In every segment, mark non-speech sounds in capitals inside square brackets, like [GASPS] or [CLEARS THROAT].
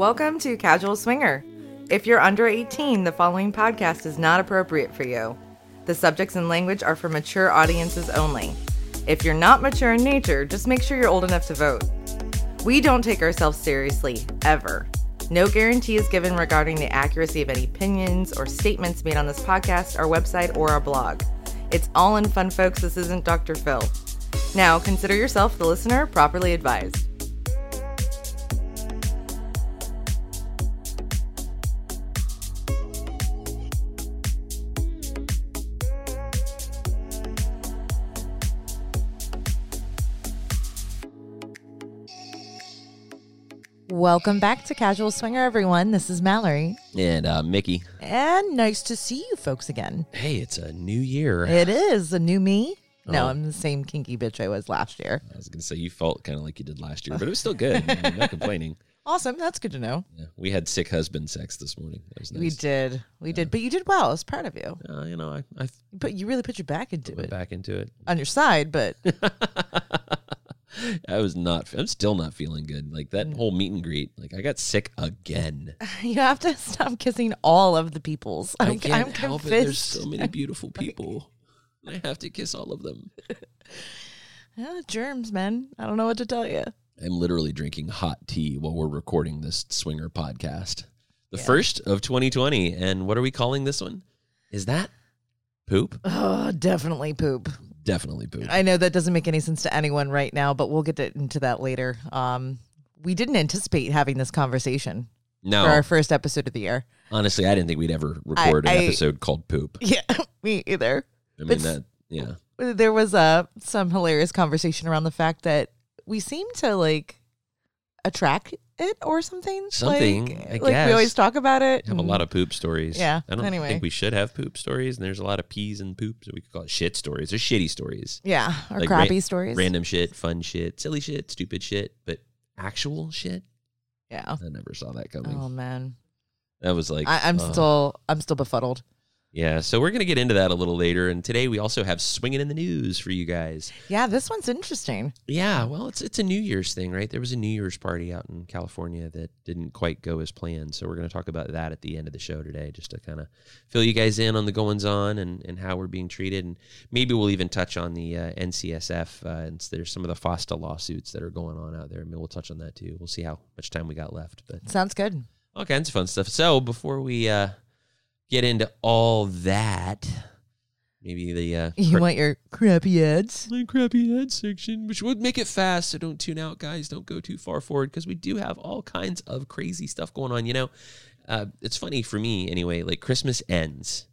Welcome to Casual Swinger. If you're under 18, the following podcast is not appropriate for you. The subjects and language are for mature audiences only. If you're not mature in nature, just make sure you're old enough to vote. We don't take ourselves seriously, ever. No guarantee is given regarding the accuracy of any opinions or statements made on this podcast, our website, or our blog. It's all in fun, folks. This isn't Dr. Phil. Now, consider yourself, the listener, properly advised. Welcome back to Casual Swinger, everyone. This is Mallory. And uh, Mickey. And nice to see you folks again. Hey, it's a new year. It is a new me. No, Oh. I'm the same kinky bitch I was last year. I was going to say you felt kind of like you did last year, but it was still good. I'm not [LAUGHS] complaining. Awesome. That's good to know. Yeah, we had sick husband sex this morning. That was nice. We did. We did. But you did well. I was proud of you. Uh, you know, I, I But you really put your back into went it. back into it. On your side, but [LAUGHS] I was not. I'm still not feeling good. Like that mm. whole meet and greet. Like I got sick again. [LAUGHS] you have to stop kissing all of the peoples. I'm, I can't I'm help it. There's so many beautiful people. I have to kiss all of them. [LAUGHS] Yeah, germs, man. I don't know what to tell you. I'm literally drinking hot tea while we're recording this swinger podcast. The Yeah. first of 2020. And what are we calling this one? Is that poop? Oh, definitely poop. Definitely poop. I know that doesn't make any sense to anyone right now, but we'll get to- into that later. Um, we didn't anticipate having this conversation No, for our first episode of the year. honestly, I didn't think we'd ever record I- an episode called poop. [LAUGHS] Yeah, me either. I mean, that, yeah. There was uh, some hilarious conversation around the fact that we seem to like attract it or something. Something, like, I like we always talk about it. have a lot of poop stories. Yeah, I don't anyway. think we should have poop stories, and there's a lot of peas and poops. so we could call it shit stories or shitty stories. yeah, or like crappy ra- stories. Random shit, fun shit, silly shit, stupid shit, but actual shit, Yeah. I never saw that coming. Oh man, that was like I, I'm uh, still I'm still befuddled. Yeah, so we're gonna get into that a little later, and today we also have swinging in the news for you guys. Yeah, this one's interesting. Yeah, well, it's it's a New Year's thing, right? There was a New Year's party out in California that didn't quite go as planned, so we're gonna talk about that at the end of the show today, just to kind of fill you guys in on the goings on and and how we're being treated, and maybe we'll even touch on the uh, NCSF uh, and there's some of the FOSTA lawsuits that are going on out there. I mean, we'll touch on that too. We'll see how much time we got left, but Sounds good. all kinds of fun stuff. So before we uh, get into all that, maybe the uh, [LAUGHS] You want your crappy ads? my crappy ad section, which would make it fast. So don't tune out, guys. Don't go too far forward because we do have all kinds of crazy stuff going on. You know, uh, it's funny for me anyway. Like Christmas ends,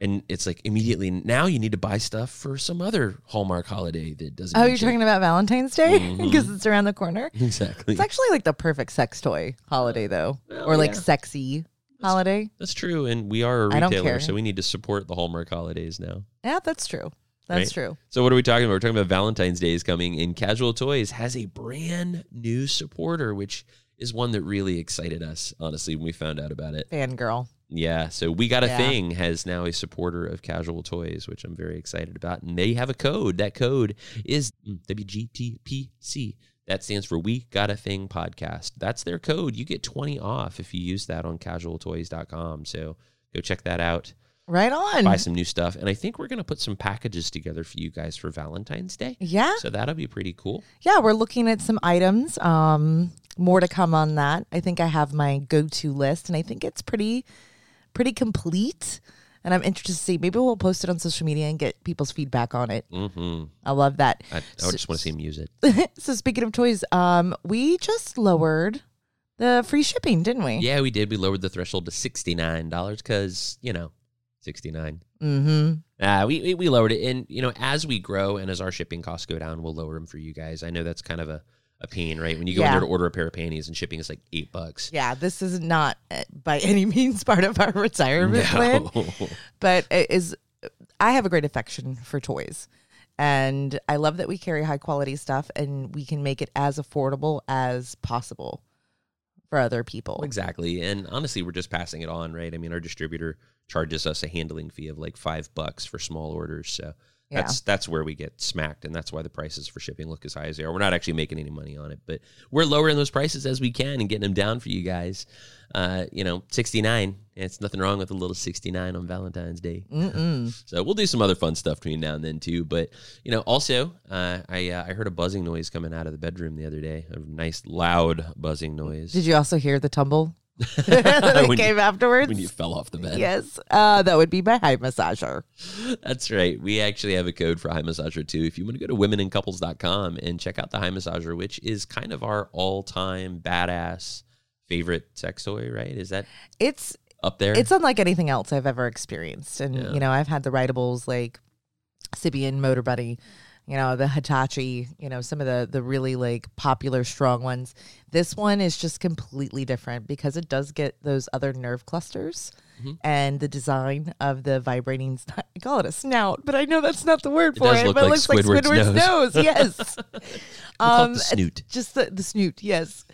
and it's like immediately now you need to buy stuff for some other Hallmark holiday that doesn't. Oh, you're talking about Valentine's Day [LAUGHS] because it's around the corner. exactly. It's actually like the perfect sex toy holiday, though, or like yeah. sexy holiday. That's true, and we are a I don't retailer, care. so we need to support the Hallmark holidays now. Yeah, that's true. That's Right. true. So what are we talking about? We're talking about Valentine's Day is coming, and Casual Toys has a brand new supporter, which is one that really excited us, honestly, when we found out about it. Fangirl. Yeah, so we got a Yeah. thing has now a supporter of Casual Toys, which I'm very excited about, and they have a code. That code is WGTPC. That stands for We Got a Thing Podcast. That's their code. You get 20 off if you use that on casualtoys.com. So go check that out Right on. buy some new stuff. And I think we're going to put some packages together for you guys for Valentine's Day. Yeah. So that'll be pretty cool. Yeah, we're looking at some items. Um, more to come on that. I think I have my go-to list, and I think it's pretty, pretty complete. And I'm interested to see. Maybe we'll post it on social media and get people's feedback on it. hmm I love that. I, I would just want to see him use it. [LAUGHS] so speaking of toys, um, we just lowered the free shipping, didn't we? Yeah, we did. We lowered the threshold to $69 because, you know, 69 Mm-hmm. Uh, we, we we lowered it, and you know, as we grow and as our shipping costs go down, we'll lower them for you guys. I know that's kind of a, a pain, right? When you go in there to order a pair of panties and shipping is like eight bucks. Yeah, this is not uh, by [LAUGHS] any means part of our retirement plan. [LAUGHS] But it is I have a great affection for toys. And I love that we carry high quality stuff and we can make it as affordable as possible for other people. Exactly. And honestly, we're just passing it on, right? I mean, our distributor charges us a handling fee of like five bucks for small orders. So Yeah. That's that's where we get smacked, and that's why the prices for shipping look as high as they are. We're not actually making any money on it, but we're lowering those prices as we can and getting them down for you guys. Uh, you know, sixty nine. It's nothing wrong with a little sixty nine on Valentine's Day. [LAUGHS] So we'll do some other fun stuff between now and then too. But you know, also, uh, I uh, I heard a buzzing noise coming out of the bedroom the other day. A nice loud buzzing noise. Did you also hear the tumble [LAUGHS] that When you- came afterwards? when you fell off the bed? Yes, uh, that would be my high massager. That's right. We actually have a code for High Massager too. If you want to go to womenandcouples.com and check out the High Massager, which is kind of our all-time badass favorite sex toy, right? Is that It's up there? it's unlike anything else I've ever experienced. And Yeah. you know, I've had the rideables like Sybian Motor Buddy, you know, the Hitachi, you know, some of the the really like popular strong ones. This one is just completely different because it does get those other nerve clusters. Mhm. And the design of the vibrating, I call it a snout, but I know that's not the word It for it. but like it looks like Squidward's Squidward's nose. nose. [LAUGHS] Yes. It the snoot. Just the, the snoot, yes.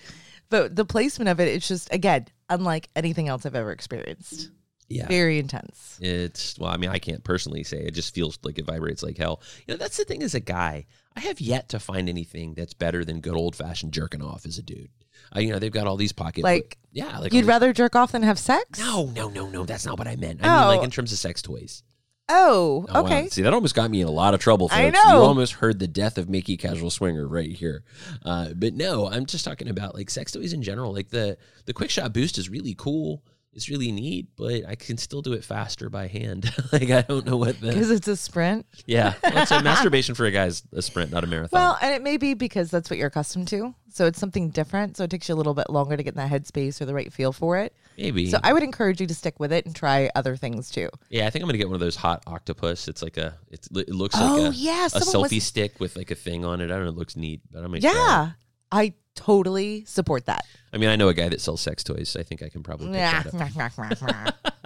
But the placement of it, it's just, again, unlike anything else I've ever experienced. Yeah. Very intense. It's well, I mean, I can't personally say. It just feels like it vibrates like hell. You know, that's the thing as a guy. I have yet to find anything that's better than good old fashioned jerking off as a dude. I, you know, they've got all these pocket Like, yeah, like You'd rather jerk off than have sex? no, no, no, no. That's not what I meant. I mean, like Oh. in terms of sex toys. Oh, Oh, wow. okay. See, that almost got me in a lot of trouble. Folks. I You almost heard the death of Mickey Casual Swinger right here. Uh, but no, I'm just talking about like sex toys in general. Like the the Quick Shot Boost is really cool. It's really neat, but I can still do it faster by hand. [LAUGHS] like I don't know what the Because it's a sprint. yeah. [LAUGHS] Well, so masturbation for a guy is a sprint, not a marathon. Well, and it may be because that's what you're accustomed to. So it's something different. So it takes you a little bit longer to get in that headspace or the right feel for it. Maybe. So I would encourage you to stick with it and try other things too. yeah, I think I'm gonna get one of those Hot Octopuss. It's like a it, it looks oh, like a, yeah. a Someone selfie was, stick with like a thing on it. I don't know. It looks neat, but I might. try it. yeah. I totally support that. I mean, I know a guy that sells sex toys. So I think I can probably pick that up.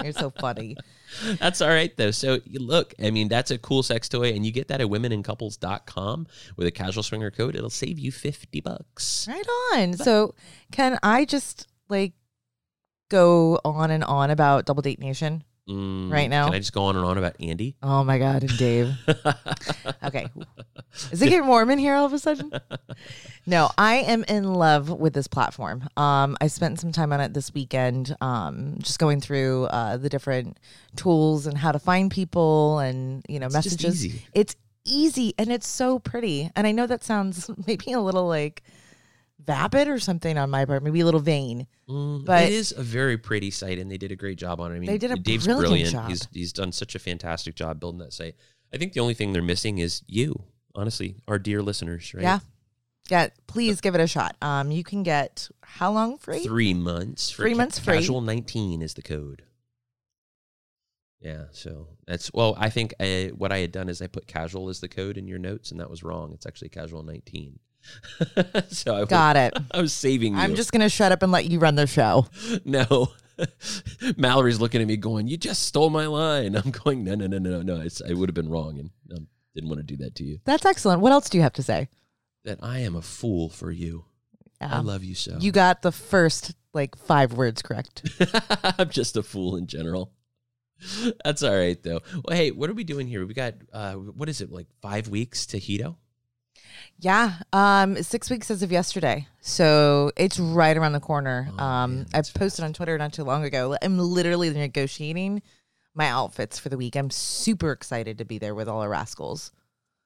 You're so funny. [LAUGHS] That's all right though. So you look, I mean, that's a cool sex toy, and you get that at womenandcouples.com with a casual swinger code. It'll save you fifty bucks. Right on. So can I just like go on and on about Double Date Nation? Mm, Right now? can I just go on and on about Andy? Oh my God, and Dave. [LAUGHS] Okay. Is it getting warm in here all of a sudden? [LAUGHS] No, I am in love with this platform. Um, I spent some time on it this weekend, um, just going through uh, the different tools and how to find people and, you know, It's just messages. easy. It's easy and it's so pretty. And I know that sounds [LAUGHS] maybe a little like vapid or something on my part, maybe a little vain. Mm, But- it is a very pretty site, and they did a great job on it. I mean, They did a Dave's brilliant brilliant. job. He's he's done such a fantastic job building that site. I think the only thing they're missing is you, honestly, our dear listeners. Right? Yeah. Yeah, please give it a shot. Um, you can get how long free? Three months. Three months free. Casual nineteen is the code. Yeah, so that's well. I think I, what I had done is I put casual as the code in your notes, and that was wrong. It's actually casual nineteen. [LAUGHS] so I was, Got it. [LAUGHS] I was saving you. I'm just gonna shut up and let you run the show. [LAUGHS] no. Mallory's looking at me, going, "You just stole my line." I'm going, "No, no, no, no, no. It's, I would have been wrong, and um, didn't want to do that to you. That's excellent. What else do you have to say? That I am a fool for you. I Um, love you so. You got the first like five words correct. I'm just a fool in general. That's all right though. Well, hey, what are we doing here? We got uh what is it like five weeks to Hedo? Yeah, um, six weeks as of yesterday, so it's right around the corner. Oh, um, man, I posted on Twitter not too long ago. I'm literally negotiating my outfits for the week. I'm super excited to be there with all our rascals.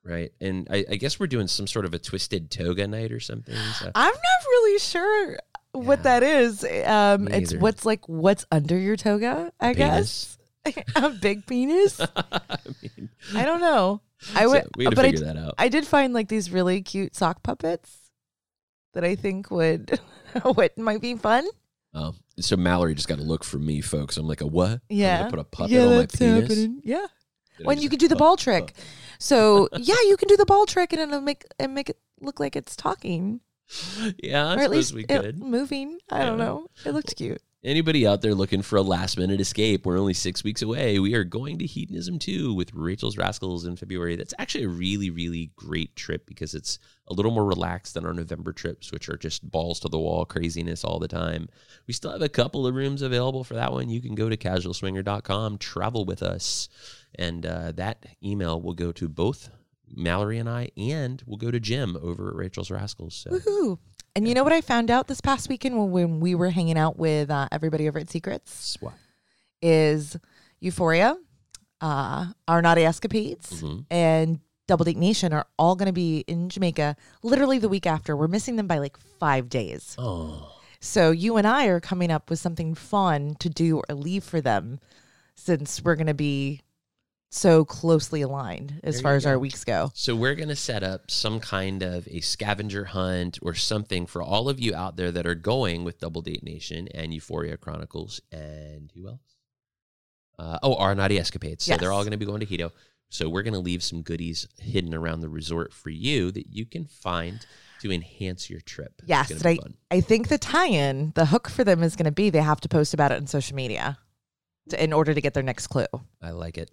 Right, and I, I guess we're doing some sort of a twisted toga night or something. So. I'm not really sure what Yeah. that is. Um, Me it's either. what's like what's under your toga. I Penis? guess [LAUGHS] a big penis. [LAUGHS] I mean, I don't know. I so would, we got to but I, figure that out. I did find like these really cute sock puppets that I think would [LAUGHS] what might be fun. Oh, so Mallory just got to look for me, folks. I'm like a what? Yeah. put a puppet yeah, on my penis. happening. Yeah. Did When you can do the ball oh. trick. pup? So [LAUGHS] yeah, you can do the ball trick and it'll make and make it look like it's talking. Yeah, I or at least we could. moving. I don't know. It looked cute. Anybody out there looking for a last minute escape? We're only six weeks away. We are going to Hedonism 2 with Rachel's Rascals in February. That's actually a really, really great trip because it's a little more relaxed than our November trips, which are just balls to the wall craziness all the time. We still have a couple of rooms available for that one. You can go to casualswinger.com, travel with us, And uh, that email will go to both Mallory and I, and we'll go to Jim over at Rachel's Rascals. So Woohoo. And you know what I found out this past weekend when, when we were hanging out with uh, everybody over at Secrets swat. is Euphoria, uh, Our Naughty Escapades, Mhm. and Double Date Nation are all going to be in Jamaica literally the week after. We're missing them by like five days. Oh, So you and I are coming up with something fun to do or leave for them since we're going to be so closely aligned as There far as go. our weeks go. So we're going to set up some kind of a scavenger hunt or something for all of you out there that are going with Double Date Nation and Euphoria Chronicles and who else? Uh, oh, our Naughty Escapades. So they're all going to be going to Hedo. So we're going to leave some goodies hidden around the resort for you that you can find to enhance your trip. Yes, gonna and be I, fun. I think the tie-in, the hook for them is going to be they have to post about it on social media to, in order to get their next clue. I like it.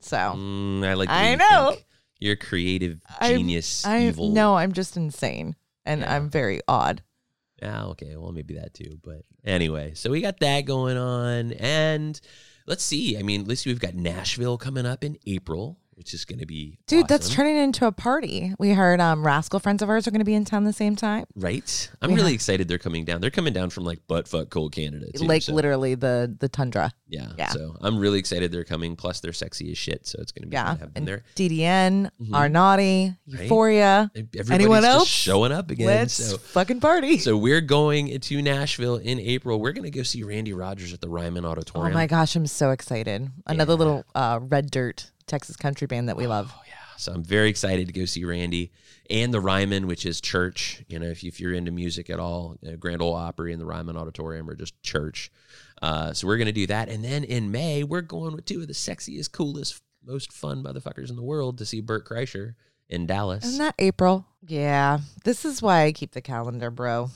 So Mm, I like. I know. think. You're creative genius. I evil. no, I'm just insane and Yeah. I'm very odd. Yeah, okay. Well, maybe that too. But anyway, so we got that going on. And let's see. I mean, at least we've got Nashville coming up in April, which is going to be. Dude, that's turning into a party. We heard um Rascal friends of ours are going to be in town the same time. Right? I'm Yeah. really excited they're coming down. They're coming down from like butt fuck cold Canada. Too, like so, literally the the tundra. Yeah, yeah. So I'm really excited they're coming. Plus, they're sexy as shit. So it's going to be Yeah. fun to have And there. DDN, Mhm. Right. Euphoria. Everybody's Anyone just else? showing up again. Let's so fucking party. So we're going to Nashville in April. We're going to go see Randy Rogers at the Ryman Auditorium. oh my gosh, I'm so excited. Another Yeah. little uh, red dirt Texas country band that we love. Oh yeah, so I'm very excited to go see Randy and the Ryman, which is church. You know, if, you, if you're into music at all, uh, Grand Ole Opry and the Ryman Auditorium are just church. Uh, so we're gonna do that, and then in May we're going with two of the sexiest, coolest, most fun motherfuckers in the world to see Bert Kreischer in Dallas. Isn't that April? Yeah. This is why I keep the calendar, bro.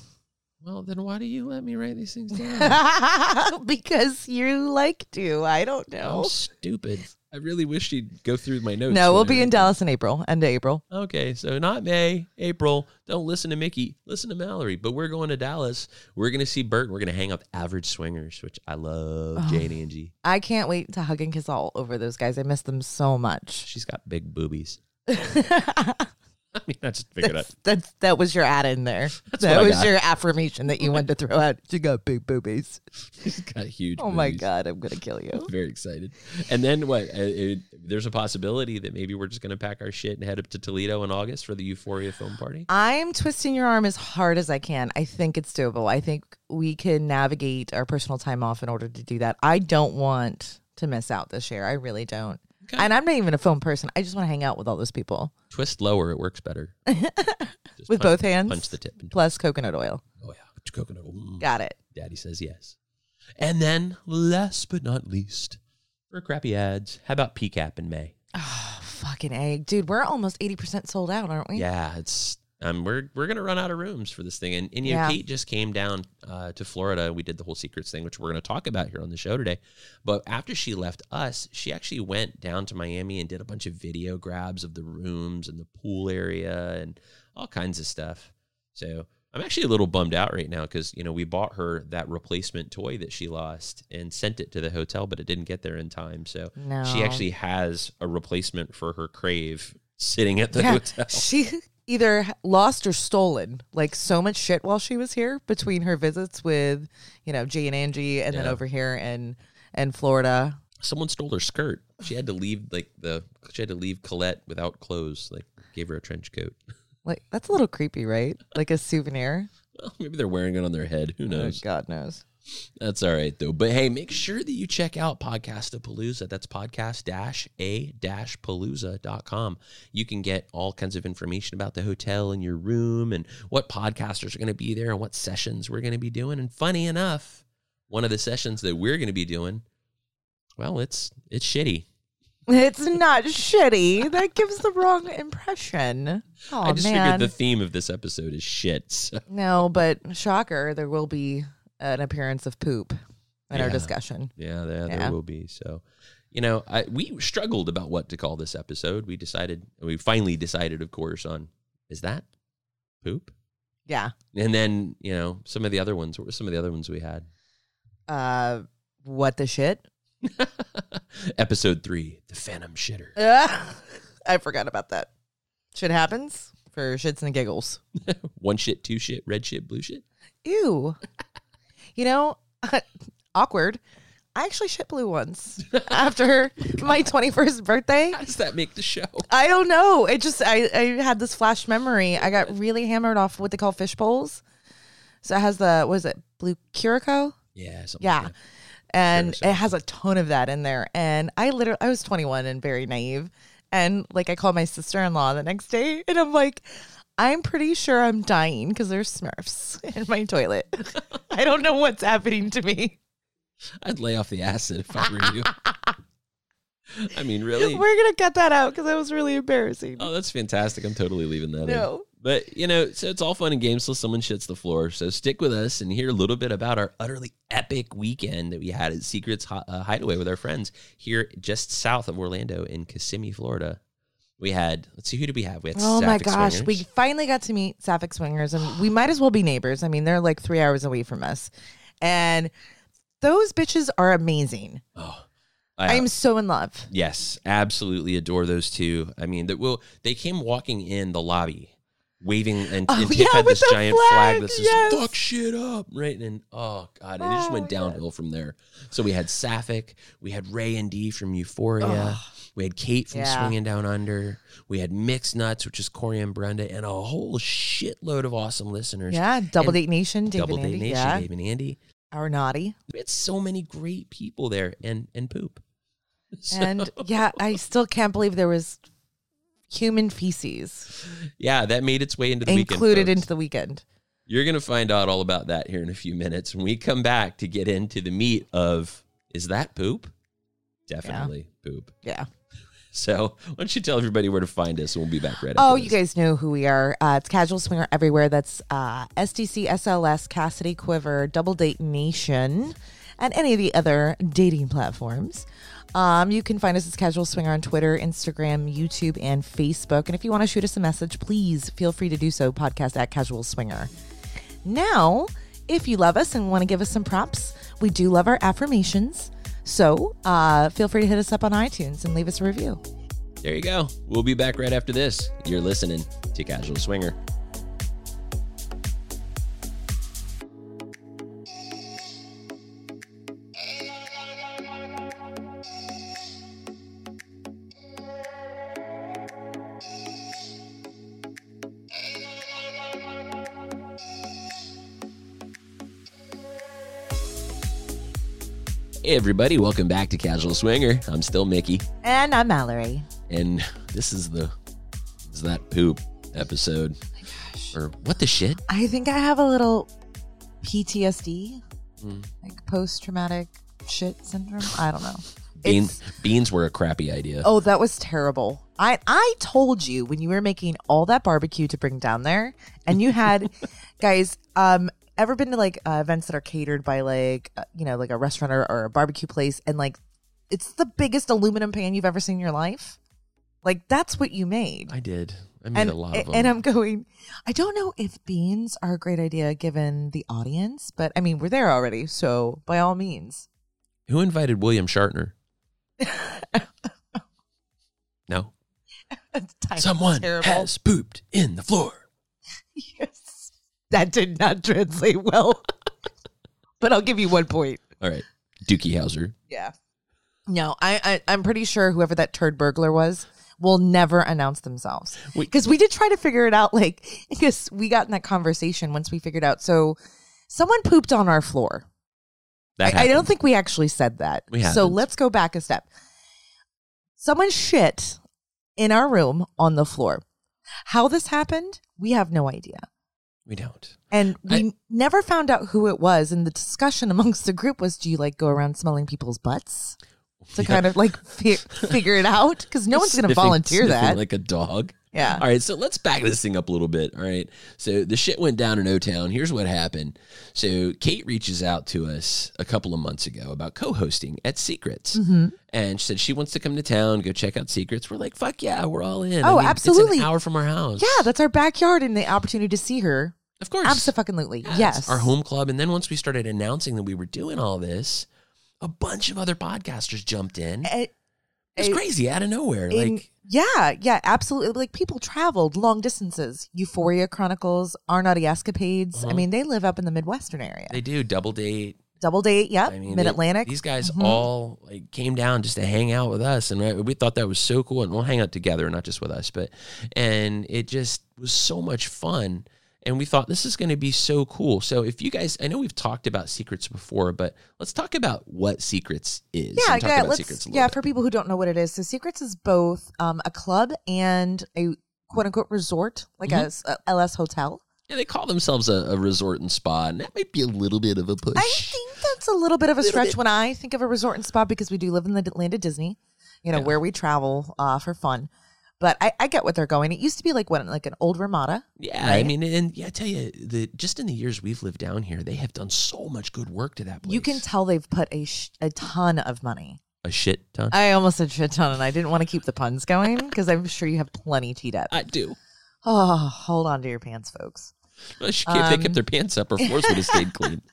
well, then why do you let me write these things down? [LAUGHS] because you like to. I don't know. stupid! I really wish you'd go through my notes. No, we'll be in. Dallas in April, end of April. Okay, so not May, April. Don't listen to Mickey. Listen to Mallory. But we're going to Dallas. We're going to see Bert. We're going to hang out with Average Swingers, which I love. Oh. Jane Angie. I can't wait to hug and kiss all over those guys. I miss them so much. She's got big boobies. [LAUGHS] [LAUGHS] I mean, I just figured out. that's, that's that was your add in there. [LAUGHS] That's that was your affirmation that you wanted to throw out. She got big boobies. [LAUGHS] She's got huge. Oh my god, I'm gonna kill you. Very excited. And then what? Uh, it, there's a possibility that maybe we're just going to pack our shit and head up to Toledo in August for the Euphoria film party. I'm twisting your arm as hard as I can. I think it's doable. I think we can navigate our personal time off in order to do that. I don't want to miss out this year. I really don't. Okay. And I'm not even a film person. I just want to hang out with all those people Twist lower. It works better. [LAUGHS] With punch- both hands, Punch the tip. Plus coconut oil. oh yeah, coconut. Mm. Got it. Daddy says yes. And then, last but not least, for crappy ads, how about PCAP in May? Oh, fucking egg, dude. We're almost eighty percent sold out, aren't we? Yeah, it's um, we're we're gonna run out of rooms for this thing, and and you know, Yeah. Kate just came down uh, to Florida. We did the whole secrets thing, which we're gonna talk about here on the show today. But after she left us, she actually went down to Miami and did a bunch of video grabs of the rooms and the pool area and all kinds of stuff. So I'm actually a little bummed out right now because you know we bought her that replacement toy that she lost and sent it to the hotel, but it didn't get there in time. So No. she actually has a replacement for her crave sitting at the Yeah. hotel. [LAUGHS] She either lost or stolen like so much shit while she was here between her visits with, you know, Jay and Angie and then Yeah. over here in in Florida. Someone stole her skirt. She had to leave like the she had to leave Colette without clothes. Like gave her a trench coat. Like that's a little creepy, right? Like a souvenir. Well, maybe they're wearing it on their head. Who oh, knows? Oh, God knows. That's all right though. But hey, make sure that you check out. That's podcast dash a dash palooza.com. You can get all kinds of information about the hotel and your room and what podcasters are going to be there and what sessions we're going to be doing. And funny enough, one of the sessions that we're going to be doing, well, it's it's shitty. It's not shitty. That gives the wrong impression. Oh I just man. figured the theme of this episode is shit. So. no, but shocker, there will be an appearance of poop in our discussion. Yeah, there, Yeah. there will be. So, you know, I, we struggled about what to call this episode. We decided, we finally decided, of course, on is that poop? Yeah. And then, you know, some of the other ones, what were some of the other ones we had? Uh what the shit? [LAUGHS] Episode three, the Phantom Shitter. [LAUGHS] I forgot about that. Shit happens for shits and giggles. [LAUGHS] One shit, two shit, red shit, blue shit. Ew. You know, [LAUGHS] awkward. I actually shit blue once [LAUGHS] after my 21st birthday. How does that make the show? I don't know. It just I, I had this flash memory. I got really hammered off what they call fish bowls. So it has the what is it? Blue Curaçao? Yeah, something Yeah. like. And it has a ton of that in there. And I literally I was 21 and very naive. And like I called my sister-in-law the next day and I'm like I'm pretty sure I'm dying because there's Smurfs [LAUGHS] in my toilet. I don't know what's happening to me. I'd lay off the acid if I were you. [LAUGHS] I mean, really? We're gonna cut that out because that was really embarrassing. Oh, that's fantastic. I'm totally leaving that in. no. But, you know, so it's all fun and games till someone shits the floor. So stick with us and hear a little bit about our utterly epic weekend that we had at Secrets uh, Hideaway with our friends here just south of Orlando in Kissimmee, Florida. We had, let's see, who did we have? We had Oh my gosh, Swingers. we finally got to meet Sapphic Swingers, and we might as well be neighbors. I mean, they're like three hours away from us, and those bitches are amazing. Oh, I, I'm so in love. Yes, absolutely adore those two. I mean, that will they came walking in the lobby, waving, and, Oh, and [LAUGHS] yeah, had this giant flag, flag, that says yes. "fuck shit up," right? And oh god, and it just Oh, went downhill from there. So we had Sapphic, we had Ray and Dee from Euphoria, we had Kate from Yeah. Swinging Down Under, we had Mixed Nuts, which is Corey and Brenda, and a whole shitload of awesome listeners. Yeah, Double And Date Nation, Dave Double Date Andy. Nation, yeah, Dave and Andy. our naughty, We had so many great people there, and and poop. [LAUGHS] So- and yeah, I still can't believe there was human feces yeah, that made its way into the weekend. included folks. into the weekend. You're going to find out all about that here in a few minutes when we come back to get into the meat of is that poop? Definitely poop. Yeah. So, why don't you tell everybody where to find us and we'll be back right Oh, you guys know who we are. Uh, it's Casual Swinger everywhere. That's uh, SDC, SLS, Kasidie Quiver, Double Date Nation, and any of the other dating platforms. Um, you can find us as Casual Swinger on Twitter, Instagram, YouTube, and Facebook. And if you want to shoot us a message, please feel free to do so. Podcast at Casual Swinger. Now, if you love us and want to give us some props, we do love our affirmations. So uh, feel free to hit us up on iTunes and leave us a review. There you go. We'll be back right after this. You're listening to Casual Swinger. Hey, everybody, welcome back to Casual Swinger. I'm still Mickey. And I'm Mallory. and this is the is that poop episode or what the shit I think I have a little PTSD, Mm. like post traumatic shit syndrome. I don't know. Bean, beans were a crappy idea oh, that was terrible. I I told you when you were making all that barbecue to bring down there, and you had [LAUGHS] guys. Um, ever been to like uh, events that are catered by like uh, you know like a restaurant or, or a barbecue place, and like it's the biggest aluminum pan you've ever seen in your life. Like that's what you made. i did i made and, a lot of them and I'm going, I don't know if beans are a great idea given the audience, but I mean, we're there already. So by all means. who invited william shartner [LAUGHS] no someone has pooped in the floor [LAUGHS] Yes. That did not translate well. [LAUGHS] but I'll give you one point. all right dookie howser Yeah. No, I, I I'm pretty sure whoever that turd burglar was will never announce themselves because we did try to figure it out. Like because we got in that conversation once we figured out. So someone pooped on our floor. that I, I don't think we actually said that. We so haven't. let's go back a step. Someone shit in our room on the floor. How this happened, we have no idea. We don't And we I- never found out who it was. And the discussion [LAUGHS] amongst the group was do you like go around smelling people's butts to Yeah. kind of like fi- figure it out? Because no one's going to volunteer that. like a dog yeah. All right, so let's back this thing up a little bit. All right. So the shit went down in O Town. Here's what happened. So Kate reaches out to us a couple of months ago about co hosting at Secrets. Mm-hmm. And she said she wants to come to town, go check out Secrets. We're like, fuck yeah, we're all in. Oh, It's absolutely. an hour from our house. Yeah, that's our backyard and the opportunity to see her. of course. Absolutely. Yeah, Yes. Our home club. And then once we started announcing that we were doing all this, a bunch of other podcasters jumped in. It It- was it- crazy out of nowhere. in- like yeah, yeah, absolutely. Like people traveled long distances. Euphoria Chronicles, Our Naughty Escapades. I Uh-huh. mean, they live up in the Midwestern area. they do double date. Double date, yep. I mean, Mid Atlantic. These guys Mhm. all like came down just to hang out with us, and we- we thought that was so cool. And we'll hang out together, not just with us, but and it just was so much fun. And we thought this is going to be so cool. So if you guys, I know we've talked about secrets before, but let's talk about what secrets is. Yeah, talk yeah. about Let's secrets a yeah. bit. For people who don't know what it is, so Secrets is both um, a club and a quote unquote resort, like Mm-hmm. a a LS hotel. Yeah, they call themselves a, a resort and spa, and that might be a little bit of a push. I think that's a little bit of a Little stretch bit. when I think of a resort and spa because we do live in the land of Disney, you know, Yeah. where we travel uh, for fun. But I, I get what they're going. It used to be like what, like an old Ramada. Yeah, I mean, and yeah, I tell you, the just in the years we've lived down here, they have done so much good work to that place. You can tell they've put a sh- a ton of money. a shit ton. I almost said shit ton, and I didn't want to keep the puns going because I'm sure you have plenty teed up. I do. Oh, hold on to your pants, folks. Well, she- if they Um, kept their pants up, our floors would have stayed clean. [LAUGHS]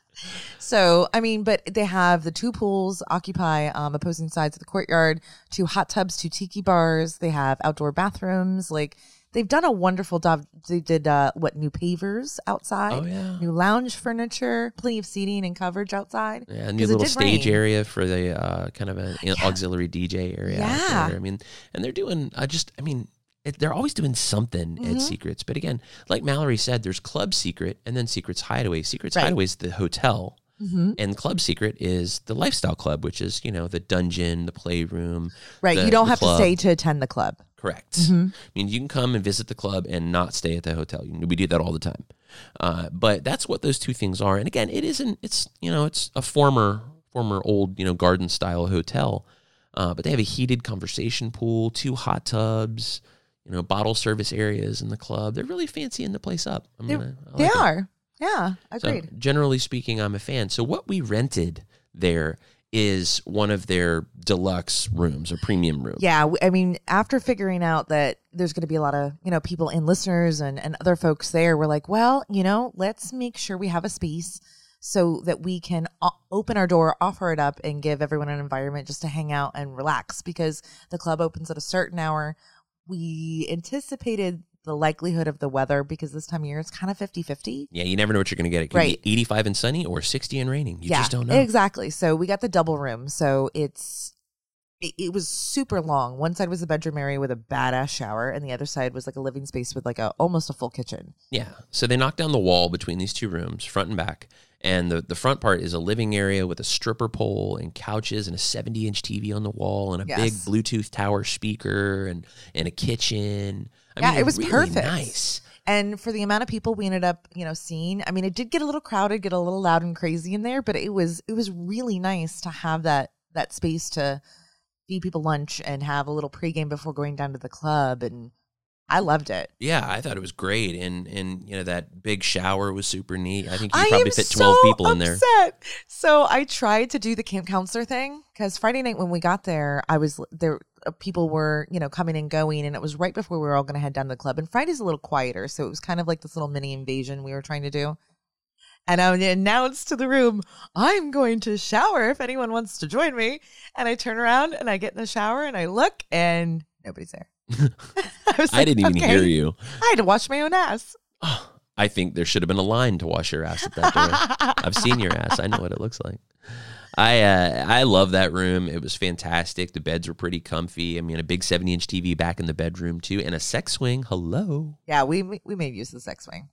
So, I mean, but they have the two pools occupy um, opposing sides of the courtyard, two hot tubs, two tiki bars. They have outdoor bathrooms. Like they've done a wonderful job. They did uh, what new pavers outside, Oh yeah. new lounge furniture, plenty of seating and coverage outside. Yeah, the it little stage rain. area for the uh, kind of an auxiliary DJ area. Yeah. I mean, and they're doing. I just, I mean, it, they're always doing something Mhm. at Secrets. But again, like Mallory said, there's Club Secret and then Secrets Hideaway. Secrets Right. Hideaway is the hotel, Mm-hmm. and Club Secret is the lifestyle club, which is you know the dungeon, the playroom. Right, the- you don't have club. to stay to attend the club. Correct. Mhm. I mean, you can come and visit the club and not stay at the hotel. We do that all the time. Uh, but that's what those two things are. And again, it isn't. It's you know, it's a former former old you know garden style hotel. Uh, but they have a heated conversation pool, two hot tubs, you know, bottle service areas in the club. They're really fancying the place up. I'm They- gonna, I They it. are. Yeah, So agreed. generally speaking, I'm a fan. So what we rented there is one of their deluxe rooms, a premium room. Yeah, I mean, after figuring out that there's going to be a lot of you know people and listeners and and other folks there, we're like, well, you know, let's make sure we have a space so that we can o- open our door, offer it up, and give everyone an environment just to hang out and relax. Because the club opens at a certain hour. We anticipated the likelihood of the weather because this time of year it's kind of 50-50. Yeah, you never know what you're going to get. It could Right. be 85 and sunny or 60 and raining. You yeah, just don't know. exactly. So we got the double room. So it's it, it was super long. One side was a bedroom area with a badass shower, and the other side was like a living space with like a almost a full kitchen. Yeah. So they knocked down the wall between these two rooms, front and back. And the, the front part is a living area with a stripper pole and couches and a 70 inch TV on the wall and a big Bluetooth tower speaker and, and a kitchen. I Yeah, mean, it was really perfect. Nice. And for the amount of people we ended up, you know, seeing, I mean, it did get a little crowded, get a little loud and crazy in there, but it was it was really nice to have that that space to feed people lunch and have a little pregame before going down to the club, and I loved it. Yeah, I thought it was great. And, and you know, that big shower was super neat. I think you I probably fit 12 so people in there. So I tried to do the camp counselor thing because Friday night when we got there, I was there. uh, People were, you know, coming and going, and it was right before we were all going to head down to the club. And Friday's a little quieter, so it was kind of like this little mini invasion we were trying to do. And I announced to the room, "I'm going to shower if anyone wants to join me." And I turn around and I get in the shower and I look, and nobody's there. [LAUGHS] I, was I didn't even "Okay." hear you. I had to wash my own ass. [GASPS] I think there should have been a line to wash your ass at that door. [LAUGHS] I've seen your ass. I know what it looks like. I uh, I love that room. It was fantastic. The beds were pretty comfy. I mean, a big seventy inch TV back in the bedroom too, and a sex swing. Hello, yeah, we we made use of the sex swing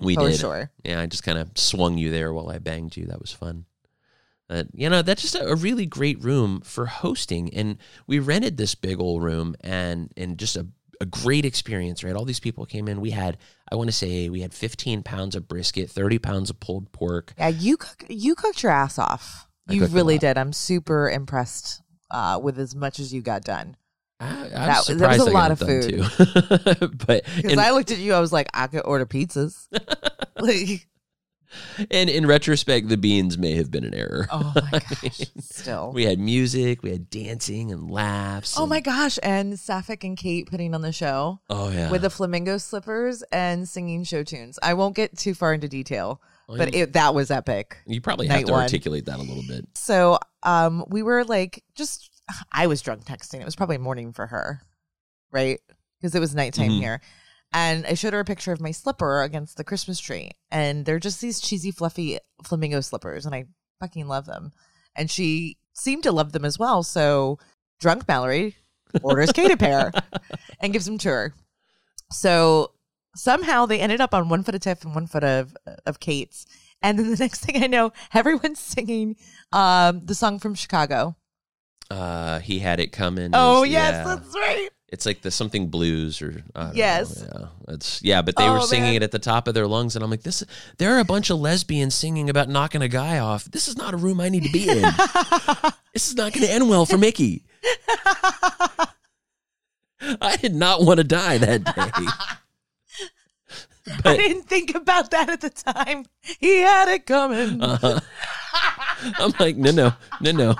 we for did. sure. Yeah, I just kind of swung you there while I banged you. That was fun. But you know, that's just a, a really great room for hosting. And we rented this big old room and and just a, a great experience, right? All these people came in. We had, I want to say, we had 15 pounds of brisket, 30 pounds of pulled pork. Yeah, you cook, you cooked your ass off. I You really did. I'm super impressed uh, with as much as you got done. I, That- that was a lot of food. too. [LAUGHS] but Because I looked at you, I was like, I could order pizzas. [LAUGHS] like, and in retrospect, the beans may have been an error. oh my [LAUGHS] gosh, still. we had music, we had dancing and laughs. Oh and- my gosh, and Sapphic and Kate putting on the show Oh yeah. with the flamingo slippers and singing show tunes. I won't get too far into detail, but it, that was epic. you probably have to one. articulate that a little bit. So um, we were like, just I was drunk texting. It was probably morning for her, right? Because it was nighttime Mhm. here. And I showed her a picture of my slipper against the Christmas tree, and they're just these cheesy, fluffy flamingo slippers, and I fucking love them. And she seemed to love them as well. So drunk Mallory orders Kate a pair [LAUGHS] and gives them to her. So somehow they ended up on one foot of Tiff and one foot of of Kate's. And then the [LAUGHS] next thing I know, everyone's singing um, the song from Chicago. Uh, he had it coming. Oh yes, yeah. that's right. It's like the something blues or Yes. know. Yeah, it's yeah, but they were Oh, singing man. it at the top of their lungs, and I'm like, this. There are a bunch of lesbians singing about knocking a guy off. This is not a room I need to be in. [LAUGHS] this is not going to end well for Mickey. I did not want to die that day. [LAUGHS] I didn't think about that at the time. He had it coming. uh, I'm like, no, no, no, no.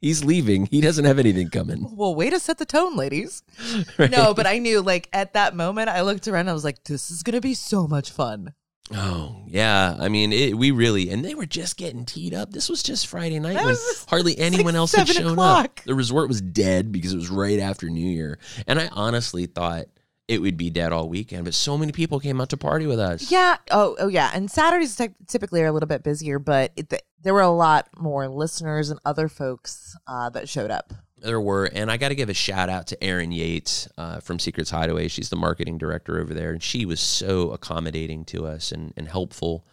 He's leaving. He doesn't have anything coming. well, way to set the tone, ladies. [LAUGHS] Right? No, but I knew like at that moment, I looked around. I was like, this is gonna be so much fun. Oh yeah, I mean, it, we really and they were just getting teed up. This was just Friday night That when hardly anyone else had shown o'clock. up. The resort was dead because it was right after New Year, and I honestly thought it would be dead all weekend. But so many people came out to party with us. Yeah. Oh, oh yeah. And Saturdays ty- typically are a little bit busier, but it, th- there were a lot more listeners and other folks uh, that showed up. There were, and I got to give a shout out to Erin Yates uh, from Secrets Hideaway. She's the marketing director over there, and she was so accommodating to us and, and helpful,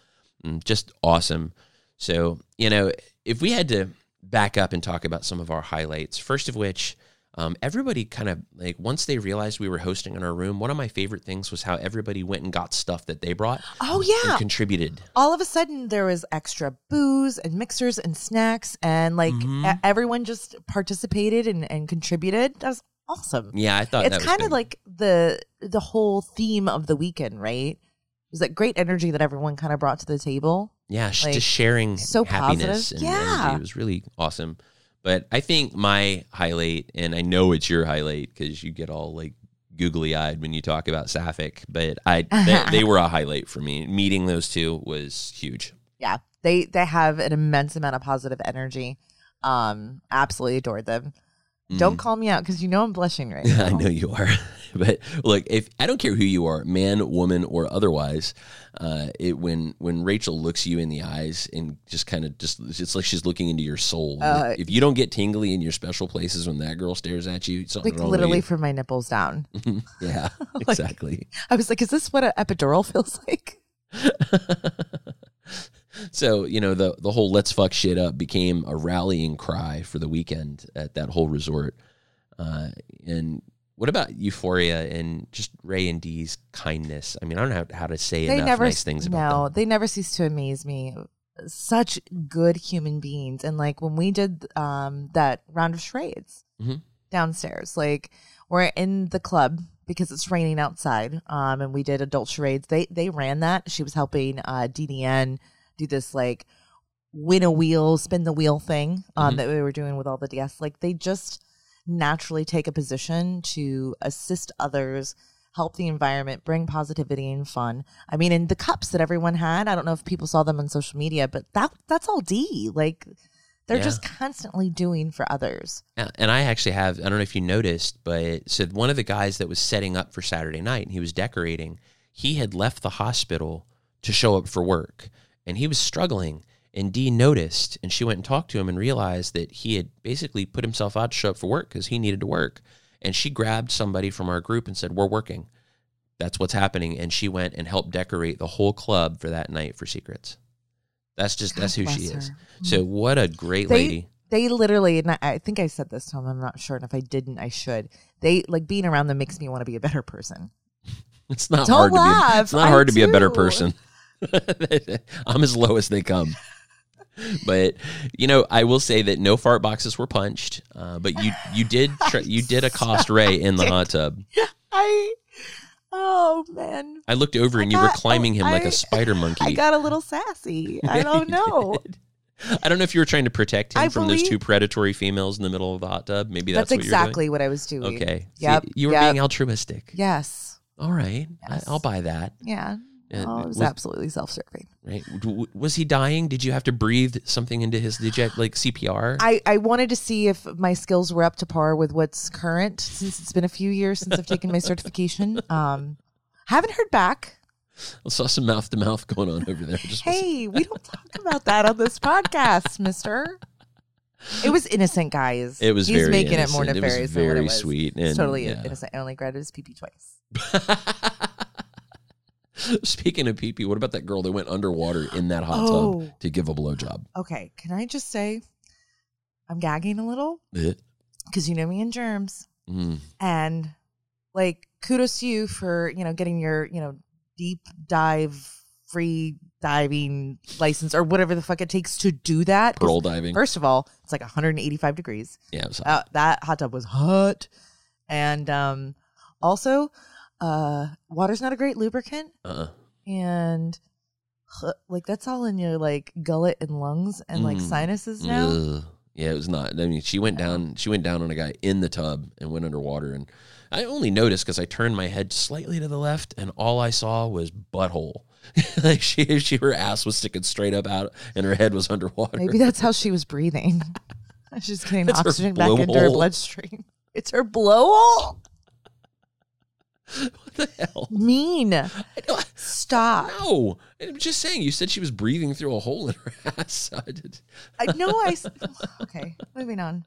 and just awesome. So, you know, if we had to back up and talk about some of our highlights, first of which, um, everybody kind of like once they realized we were hosting in our room, one of my favorite things was how everybody went and got stuff that they brought Oh and yeah. contributed. All of a sudden, there was extra booze and mixers and snacks, and like Mhm. e- everyone just participated and, and contributed. That was awesome. Yeah, I thought it's kind of like the the whole theme of the weekend, right? It was that great energy that everyone kind of brought to the table. Yeah, Like, just sharing so happiness positive. and Yeah. energy. It was really awesome. But I think my highlight, and I know it's your highlight because you get all like googly eyed when you talk about Sapphic, but I [LAUGHS] they, they were a highlight for me. Meeting those two was huge. Yeah, they they have an immense amount of positive energy. Um, absolutely adored them. Don't call me out because you know I'm blushing right [LAUGHS] now. I know you are. [LAUGHS] but look, if I don't care who you are, man, woman, or otherwise, uh, it when when Rachel looks you in the eyes and just kind of just it's like she's looking into your soul. Uh, if you don't get tingly in your special places when that girl stares at you, something Like literally from my nipples down. [LAUGHS] yeah, exactly. I was like, is this what an epidural feels like? So you know the the whole "let's fuck shit up" became a rallying cry for the weekend at that whole resort. Uh, and what about Euphoria and just Ray and Dee's kindness? I mean, I don't know how, how to say they enough never nice things about no, them. they never cease to amaze me. Such good human beings, and like when we did um that round of charades Mhm. downstairs, like we're in the club because it's raining outside, um, and we did adult charades. They they ran that. She was helping uh DDN do this like win a wheel, spin the wheel thing um, Mhm. that we were doing with all the guests. Like they just naturally take a position to assist others, help the environment, bring positivity and fun. I mean, in the cups that everyone had, I don't know if people saw them on social media, but that that's all D. Like they're Yeah. just constantly doing for others. Yeah, And I actually have, I don't know if you noticed, but so one of the guys that was setting up for Saturday night and he was decorating, he had left the hospital to show up for work and he was struggling. And Dee noticed and she went and talked to him and realized that he had basically put himself out to show up for work because he needed to work. And she grabbed somebody from our group and said, We're working. That's what's happening. And she went and helped decorate the whole club for that night for secrets. That's just, that's who she bless is. So mm-hmm. what a great They- lady. They literally, and I, I think I said this to him, I'm not sure, and if I didn't, I should. They like being around them makes me want to be a better person. [LAUGHS] It's not Don't hard to be. It's not I hard to be a better person. [LAUGHS] I'm as low as they come. But you know, I will say that no fart boxes were punched. Uh, but you you did [LAUGHS] you did accost Ray in the hot tub. [LAUGHS] I, oh man, I looked over I and you were climbing him like I- a spider monkey. I got a little sassy. I don't know. I don't know if you were trying to protect him I from those believe- two predatory females in the middle of the hot tub. Maybe that's, That's, what exactly what I was doing. you're doing. Okay. See, Yep. you were yep. being altruistic. Yes. All right. Yes. I, I'll buy that. Yeah. And Oh, it was was, absolutely self-serving. right? Was he dying? Did you have to breathe something into his? Did you have, like CPR? I, I wanted to see if my skills were up to par with what's current since it's been a few years since I've taken my certification. [LAUGHS] Um, haven't heard back. I saw some mouth to mouth going on over there. Just Hey, we don't talk about that on this podcast, [LAUGHS] mister. It was innocent, guys. It was He's very making it more innocent. It was nefarious than what very it was. sweet and, totally yeah. innocent. I only grabbed his pee pee twice. [LAUGHS] [LAUGHS] Speaking of pee pee, what about that girl that went underwater in that hot Oh. tub to give a blowjob? Okay, can I just say I'm gagging a little Eh. because you know me and germs. Mm. and like kudos to you for you know getting your you know deep dive free diving license or whatever the fuck it takes to do that. Pearl diving. first of all it's like 185 degrees yeah, it was hot. uh, that hot tub was hot and um also uh water's not a great lubricant uh-uh. and like that's all in your like gullet and lungs and like Mm. sinuses now Ugh. Yeah, it was not. I mean, she went down. She went down on a guy in the tub and went underwater. And I only noticed because I turned my head slightly to the left, and all I saw was butthole. [LAUGHS] like she, she, her ass was sticking straight up out, and her head was underwater. Maybe that's how she was breathing. [LAUGHS] She's getting her oxygen back into her blowhole. bloodstream. It's her blowhole. [LAUGHS] what the hell? Mean. I don't- Stop. No, I'm just saying. You said she was breathing through a hole in her [LAUGHS] ass. I did- I know I. [LAUGHS] Okay, moving on.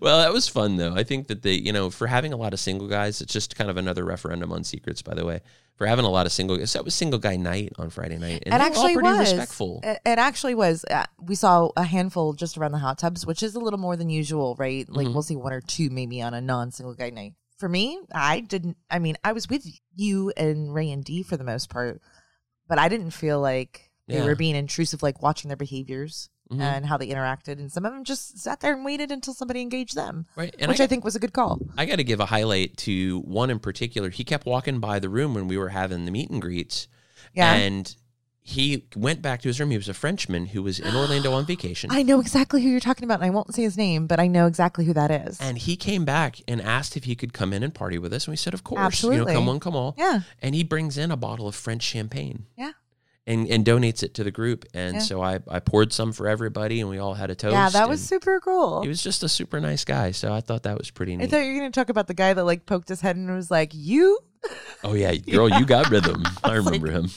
well, that was fun though. I think that they, you know, for having a lot of single guys, it's just kind of another referendum on secrets. By the way, for having a lot of single, so that was single guy night on Friday night, and, it actually all pretty was. respectful. It, it actually was. Uh, we saw a handful just around the hot tubs, which is a little more than usual, right? Like Mhm. we'll see one or two maybe on a non-single guy night. For me, I didn't. I mean, I was with you and Ray and Dee for the most part, but I didn't feel like they Yeah. were being intrusive, like watching their behaviors. Mhm. and how they interacted. And some of them just sat there and waited until somebody engaged them, right, and which I, I, think was a good call. I got to give a highlight to one in particular. He kept walking by the room when we were having the meet and greets, Yeah. and he went back to his room. He was a Frenchman who was in Orlando on vacation. [GASPS] I know exactly who you're talking about, and I won't say his name, but I know exactly who that is. And he came back and asked if he could come in and party with us. And we said, of course. You Absolutely. know, come one, come all. yeah, And he brings in a bottle of French champagne. Yeah. And, and donates it to the group. And Yeah. so I, I poured some for everybody and we all had a toast. yeah, that was super cool. He was just a super nice guy. So I thought that was pretty I thought you were going to talk about the guy that like poked his head and was like, "You." oh, yeah. Girl, you got rhythm. [LAUGHS] I like- remember him.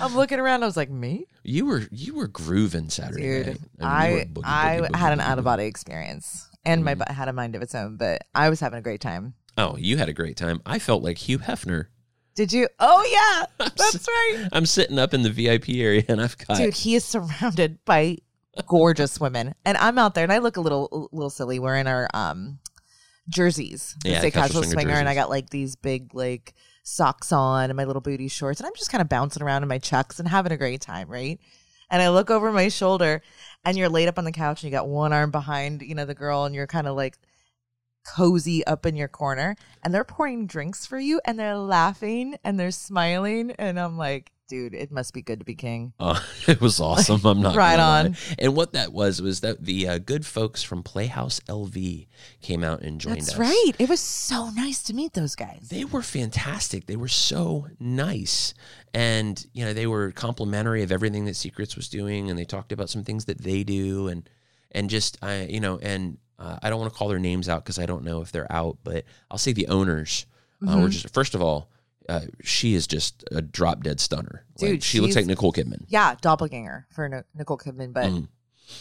I'm looking around. I was like, "Me, You were you were grooving Saturday dude." night. mean, I boogie, I boogie, boogie, had an out of body experience, and my Mhm. butt had a mind of its own. But I was having a great time. Oh, you had a great time. I felt like Hugh Hefner. Did you? Oh yeah, [LAUGHS] that's right. I'm sitting up in the VIP area and I've got Dude, he is surrounded by gorgeous women, and I'm out there, and I look a little, a little silly wearing our um jerseys. Yeah, say casual casual swinger swinger, and I got like these big like socks on and my little booty shorts, and I'm just kind of bouncing around in my chucks and having a great time, right? And I look over my shoulder, and you're laid up on the couch, and you got one arm behind, you know, the girl, and you're kind of like cozy up in your corner, and they're pouring drinks for you, and they're laughing and they're smiling, and I'm like, dude, it must be good to be king. Oh, [LAUGHS] it was awesome. I'm not Right on. And what that was was that the uh, good folks from Playhouse LV came out and joined That's us. right. It was so nice to meet those guys. They were fantastic. They were so nice, and you know they were complimentary of everything that Secrets was doing, and they talked about some things that they do, and and just I you know and uh, I don't want to call their names out because I don't know if they're out, but I'll say the owners uh, were Mhm. just first of all. Uh, she is just a drop dead stunner. Like, she looks like Nicole Kidman. Yeah, doppelganger for Ni- Nicole Kidman, but Mm.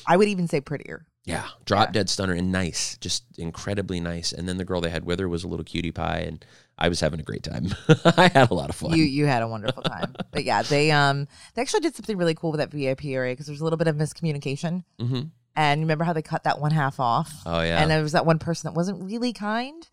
I would even say prettier. Yeah, drop Yeah. dead stunner and nice, just incredibly nice. And then the girl they had with her was a little cutie pie, and I was having a great time. [LAUGHS] I had a lot of fun. You you had a wonderful time. [LAUGHS] but yeah, they um they actually did something really cool with that VIP area because there was a little bit of miscommunication. hmm And remember how they cut that one half off? Oh yeah, And there was that one person that wasn't really kind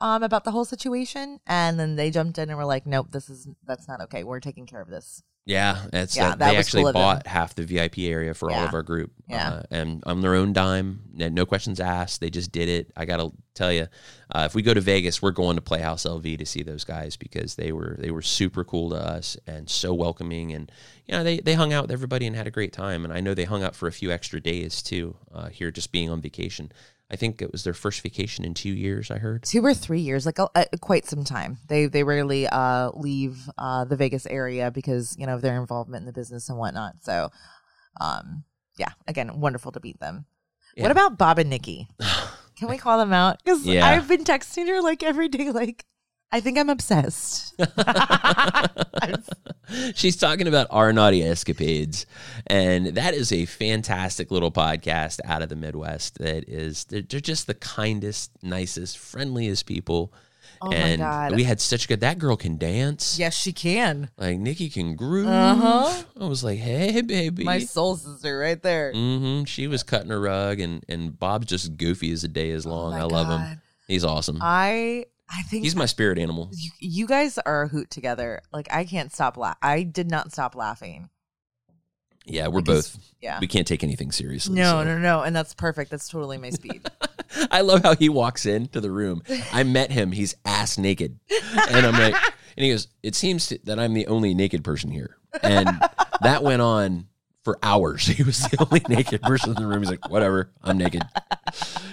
um about the whole situation, and then they jumped in and were like, "Nope, this is that's not okay. We're taking care of this." yeah. It's Yeah, that that they actually cool bought half the VIP area for all of our group. Yeah. uh, and on their own dime, no no questions asked. They just did it. I gotta tell you, uh, if we go to Vegas, we're going to Playhouse LV to see those guys because they were they were super cool to us and so welcoming. And you know they they hung out with everybody and had a great time. And I know they hung out for a few extra days too. Uh, here, just being on vacation. I think it was their first vacation in two years. I heard. two or three years, like uh, uh, quite some time. They they rarely uh, leave uh, the Vegas area because you know of their involvement in the business and whatnot. So, um, yeah, again, wonderful to beat them. Yeah. What about Bob and Nikki? [SIGHS] Can we call them out? Because Yeah. I've been texting her like every day. Like, I think I'm obsessed. [LAUGHS] She's talking about our naughty escapades, and that is a fantastic little podcast out of the Midwest. That is, they're, they're just the kindest, nicest, friendliest people. Oh my and God. we had such good. That girl can dance. yes, she can. Like Nikki can groove. Uh-huh. I was like, hey, baby. My soul sister, right there. Mm-hmm. She was cutting a rug, and and Bob's just goofy as the day is long. Oh I love him. He's awesome. I I think He's my spirit animal. you, you guys are a hoot together. Like I can't stop laugh. I did not stop laughing. Yeah, we're Because- both. Yeah. We can't take anything seriously. No, so. no, no, and that's perfect. That's totally my speed. [LAUGHS] I love how he walks into the room. I met him. He's ass naked, and I'm like, [LAUGHS] and he goes, "It seems to- that I'm the only naked person here," and that went on for hours. [LAUGHS] He was the only naked person in the room. He's like, "Whatever, I'm naked."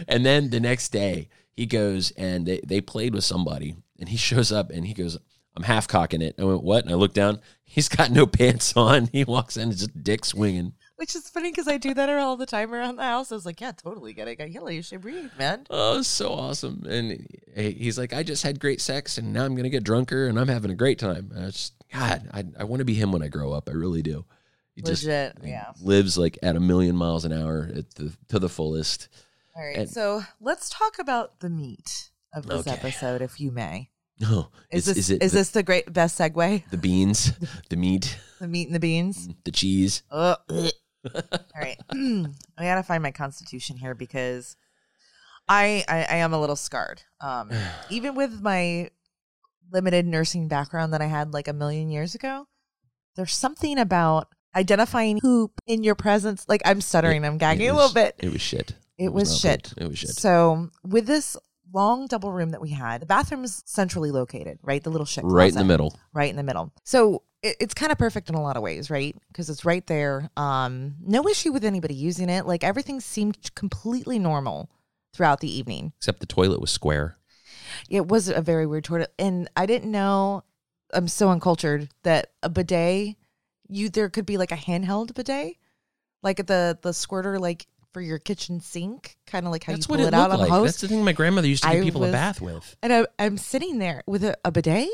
And then the next day, he goes and they, they played with somebody, and he [LAUGHS] shows up and he goes, "I'm half cocking it." I went, "What?" And I look down. He's got no [LAUGHS] pants on. He walks in, it's just dick swinging. Which is funny because I do that all the time around the house. I was like, yeah, totally get it. Yeah, you should breathe, man. Oh, so awesome. And he's like, I just had great sex and now I'm going to get drunker and I'm having a great time. And I just, God, I, I want to be him when I grow up. I really do. He just yeah. lives like at a million miles an hour at the, to the fullest. All right, And- so let's talk about the meat of this Okay. episode, if you may. No, Is is, this is it is the, this the great best segue? the beans, the meat, [LAUGHS] The meat and the beans. the cheese? Ugh. All right, [LAUGHS] [CLEARS THROAT] I gotta find my constitution here because I, I I am a little scarred. Um, [SIGHS] even with my limited nursing background that I had like a million years ago, there's something about identifying poop in your presence. Like I'm stuttering, I'm gagging It a little bit. It was shit. It was not shit. good. It was shit. So with this long double room that we had, the bathroom is centrally located, right? The little shit right in the middle. right in the middle. So it, it's kind of perfect in a lot of ways, right? Because it's right there. Um, no issue with anybody using it. Like everything seemed completely normal throughout the evening. Except the toilet was square. It was a very weird toilet, and I didn't know. I'm so uncultured that a bidet, you there could be like a handheld bidet, like the the squirter, like for your kitchen sink, kind of like how That's you pull it it, out on like. the hose. That's the thing my grandmother used to give I people was- a bath with. and I, I'm sitting there with a, a bidet.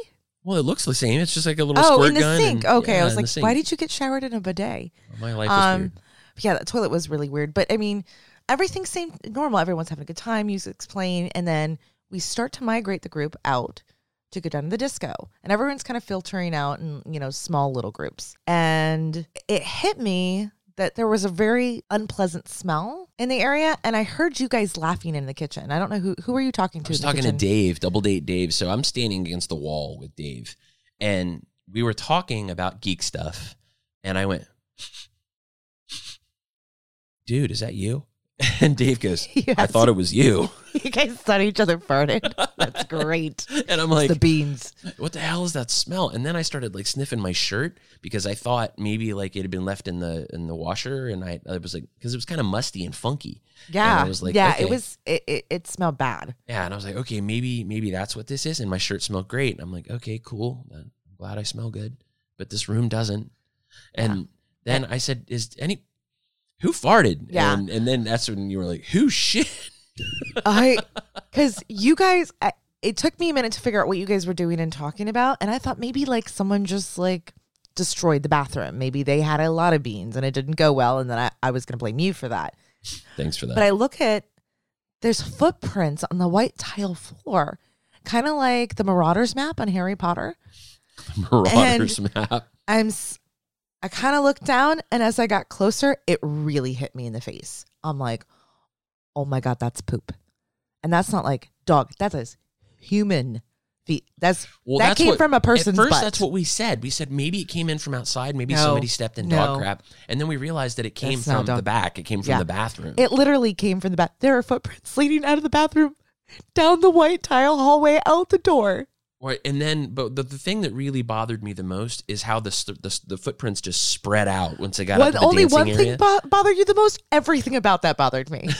Well, it looks the same. It's just like a little Oh, squirt in the gun. sink. and- okay, yeah, I was like, why did you get showered in a bidet? My life was Um, weird. yeah, the toilet was really weird. But I mean, everything seemed normal. Everyone's having a good time. Music playing, and then we start to migrate the group out to go down to the disco, and everyone's kind of filtering out in you know small little groups. And it hit me that there was a very unpleasant smell in the area, and I heard you guys laughing in the kitchen. I don't know who who are you talking to. I was talking to? Dave, double date Dave. So I'm standing against the wall with Dave, and we were talking about geek stuff, and I went, "Dude, is that you?" [LAUGHS] And Dave goes, [LAUGHS] "I thought it was you," [LAUGHS] you guys thought each other farted. That's great. and I'm like, the beans. "What the hell is that smell?" And then I started like sniffing my shirt because I thought maybe like it had been left in the in the washer, and I, I was like, because it was kind of musty and funky. Yeah, I was like, yeah, okay. it was. It, it it smelled bad. Yeah, and I was like, okay, maybe maybe that's what this is. And my shirt smelled great. And I'm like, okay, cool. I'm glad I smell good, but this room doesn't. And then I said, is any who farted? Yeah. And and then that's when you were like, who shit? I [LAUGHS] because you guys. I, it took me a minute to figure out what you guys were doing and talking about, and I thought maybe like someone just like destroyed the bathroom. Maybe they had a lot of beans and it didn't go well, and then I, I was going to blame you for that. Thanks for that. But I look at there's footprints on the white tile floor, kind of like the Marauders map on Harry Potter. The [LAUGHS] Marauders map. I'm I kind of looked down and as I got closer, it really hit me in the face. I'm like, "Oh my god, that's poop." And that's not like dog, that is human feet. That's Well, that that's came what- from a person's At first, butt. that's what we said. We said maybe it came in from outside. Maybe No. somebody stepped in No. dog crap, and then we realized that it came That's from the back. It came from Yeah. the bathroom. It literally came from the back. There are footprints leading out of the bathroom down the white tile hallway out the door. Right, and then, but the, the thing that really bothered me the most is how the the, the footprints just spread out once they got to the only one area. thing bo- bothered you the most. Everything about that bothered me. [LAUGHS]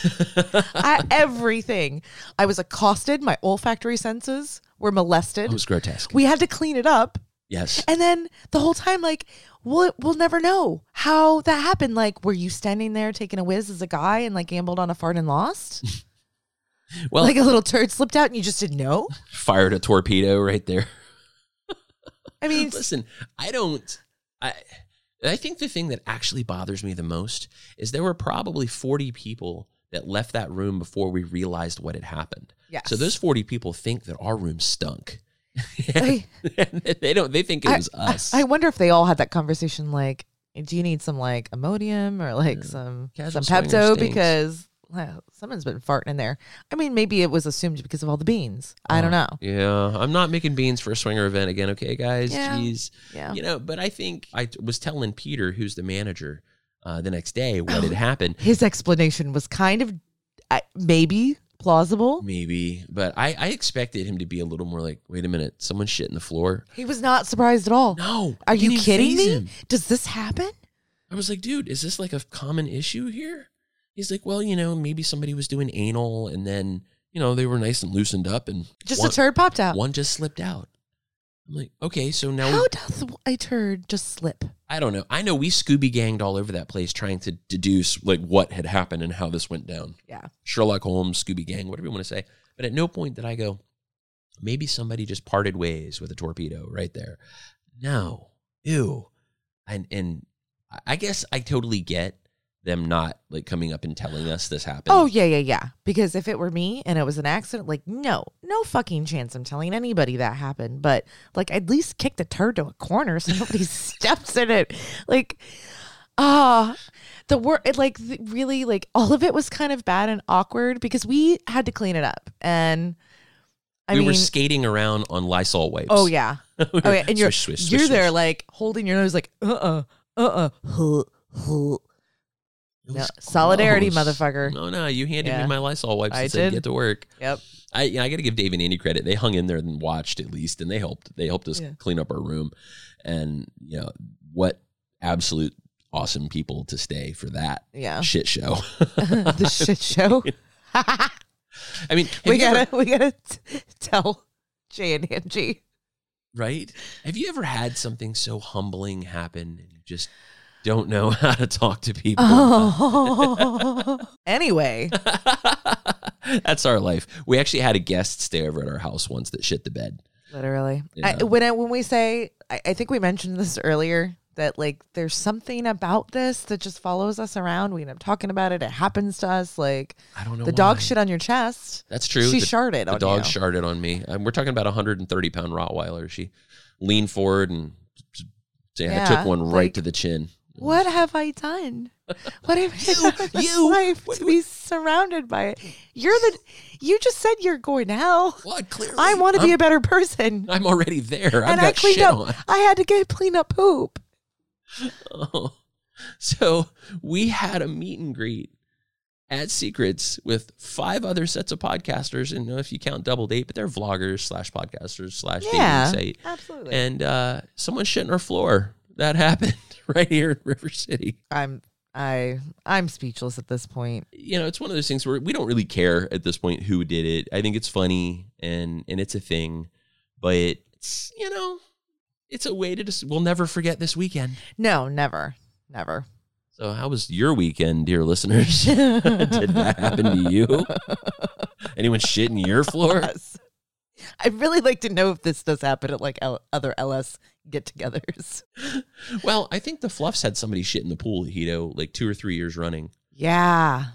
I, everything. I was accosted. My olfactory senses were molested. it was grotesque. we had to clean it up. yes, And then the whole time, like, we'll, we'll never know how that happened. Like, were you standing there taking a whiz as a guy and like gambled on a fart and lost? [LAUGHS] well, like a little turd slipped out and you just didn't know? fired a torpedo right there. I mean, [LAUGHS] Listen, I don't. I I think the thing that actually bothers me the most is there were probably forty people that left that room before we realized what had happened. yes. So those forty people think that our room stunk. [LAUGHS] I- [LAUGHS] they don't. They think it was us. I wonder if they all had that conversation like, do you need some like Imodium or like mm. some Casual some Pepto because well, someone's been farting in there. I mean, maybe it was assumed because of all the beans. I don't know. Yeah, I'm not making beans for a swinger event again. Okay, guys. Yeah. Jeez. Yeah. You know, but I think I was telling Peter, who's the manager, uh, the next day what had happened. His explanation was kind of uh, maybe plausible. Maybe, but I, I expected him to be a little more like, wait a minute, someone shit in the floor. He was not surprised at all. No, Are you didn't even kidding faze me? him. Does this happen? I was like, dude, is this like a common issue here? He's like, well, you know, maybe somebody was doing anal and then, you know, they were nice and loosened up and Just one, a turd popped out. one just slipped out. I'm like, okay, so now How does a turd just slip? I don't know. I know we Scooby ganged all over that place trying to deduce like what had happened and how this went down. Yeah. Sherlock Holmes, Scooby Gang, whatever you want to say. But at no point did I go, maybe somebody just parted ways with a torpedo right there. No. Ew. And and I guess I totally get them not like coming up and telling us this happened. Oh yeah, yeah, yeah. Because if it were me and it was an accident, like no, no fucking chance I'm telling anybody that happened. But like at least kick the turd to a corner so [LAUGHS] nobody steps in it. Like ah the work like th- really like all of it was kind of bad and awkward because we had to clean it up. And I we mean were skating around on Lysol wipes. Oh yeah. [LAUGHS] We Oh yeah. And you're swish, swish, you're there like holding your nose like uh-uh, uh-uh. Huh, huh. It No, solidarity, motherfucker. No, no, you handed Yeah. me my Lysol wipes I and said did. get to work. Yep. I yeah, I got to give Dave and Andy credit. They hung in there and watched at least, and they helped. They helped us Yeah. clean up our room, and you know what absolute awesome people to stay for that Yeah. shit show. [LAUGHS] [LAUGHS] the shit show. [LAUGHS] I mean, have we you ever- gotta we gotta t- tell Jay and Angie. right? Have you ever had something so humbling happen and you just don't know [LAUGHS] how to talk to people? Oh. [LAUGHS] anyway, [LAUGHS] That's our life. We actually had a guest stay over at our house once that shit the bed. literally, Yeah. I, when I, when we say, I, I think we mentioned this earlier that like there's something about this that just follows us around. We end up talking about it. It happens to us. Like I don't know. the dog shit on your chest. That's true. She the, sharted the on dog you. sharted on me. Um, we're talking about a 130 pound Rottweiler. She leaned forward and yeah, I took one right like- to the chin. What have I done? What have I [LAUGHS] You- done in you- life what- to be surrounded by it? You're the. You just said you're going to hell. What? Clearly, I want to be a better person. I'm already there. I've and got I cleaned shit up. on. I had to get clean up poop. [LAUGHS] Oh. So we had a meet and greet at Secrets with five other sets of podcasters, and if you count Double Date, but they're vloggers slash podcasters slash Yeah, dating site. absolutely. And uh, someone shit on our floor. That happened [LAUGHS] right here in River City. I'm I I'm speechless at this point. you know, it's one of those things where we don't really care at this point who did it. I think it's funny and and it's a thing, but it's you know, it's a way to just we'll never forget this weekend. No, never, never. So, how was your weekend, dear listeners? [LAUGHS] did that happen to you? [LAUGHS] Anyone shit in your floor? I'd really like to know if this does happen at like L- other LS get-togethers. [LAUGHS] Well, I think the Fluffs had somebody shit in the pool, Hedo, like two or three years running. Yeah,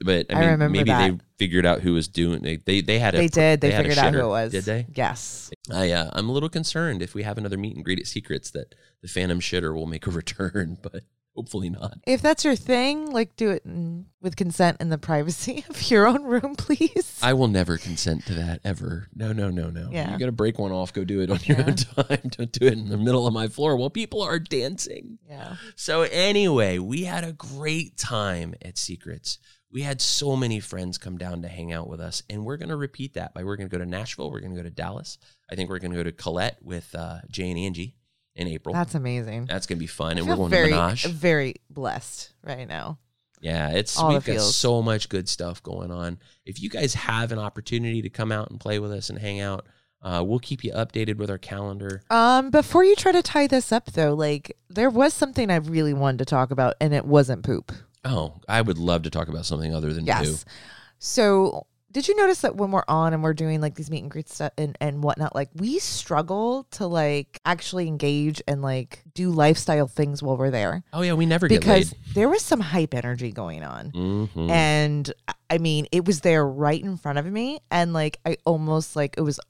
But I I mean, remember maybe they figured out who was doing. They they, they had a they did. They, a figured out who it was. Did they? Yes. I uh, I'm a little concerned if we have another meet and greet at Secrets that the Phantom Shitter will make a [LAUGHS] return, but hopefully not. If that's your thing, like do it in, with consent in the privacy [LAUGHS] of your own room, please. I will never consent to that ever. No, no, no, no. Yeah. You got to break one off. Go do it on your Yeah. own [LAUGHS] time. Don't do it in the middle of my floor while people are dancing. yeah. So anyway, we had a great time at Secrets. we had so many friends come down to hang out with us, and we're going to repeat that. By we're going to go to Nashville, we're going to go to Dallas. I think we're going to go to Colette with uh, Jay and Angie in April. That's amazing. That's going to be fun, and we're going very, to Menage. very blessed right now. Yeah, it's All we've got feels. so much good stuff going on. If you guys have an opportunity to come out and play with us and hang out, uh, we'll keep you updated with our calendar. Um, before you try to tie this up though, like there was something I really wanted to talk about, and it wasn't poop. Oh, I would love to talk about something other than Yes. poo. So did you notice that when we're on and we're doing like these meet and greet stuff and, and whatnot, like we struggle to like actually engage and like do lifestyle things while we're there Oh yeah, we never get because laid. there was some hype energy going on. Mhm. And I mean, it was there right in front of me. And like, I almost like it was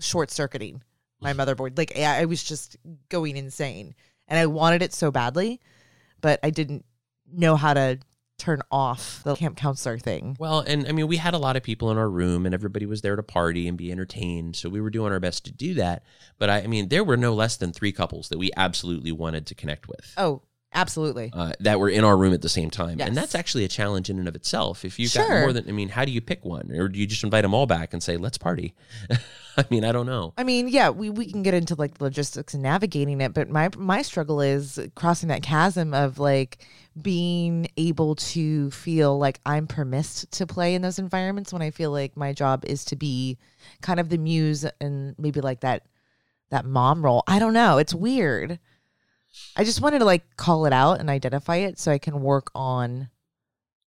short circuiting my [SIGHS] motherboard. Like, I I was just going insane. And I wanted it so badly, but I didn't know how to turn off the camp counselor thing. Well, and I mean, we had a lot of people in our room, and everybody was there to party and be entertained. So we were doing our best to do that. But I, I mean, there were no less than three couples that we absolutely wanted to connect with. Oh, absolutely. Uh, that were in our room at the same time, Yes. and that's actually a challenge in and of itself. If you've Sure. got more than, I mean, how do you pick one, or do you just invite them all back and say, "Let's party"? [LAUGHS] I mean, I don't know. I mean, yeah, we, we can get into like logistics and navigating it, but my my struggle is crossing that chasm of like being able to feel like I'm permissed to play in those environments when I feel like my job is to be kind of the muse and maybe like that that mom role. I don't know. It's weird. I just wanted to like call it out and identify it so I can work on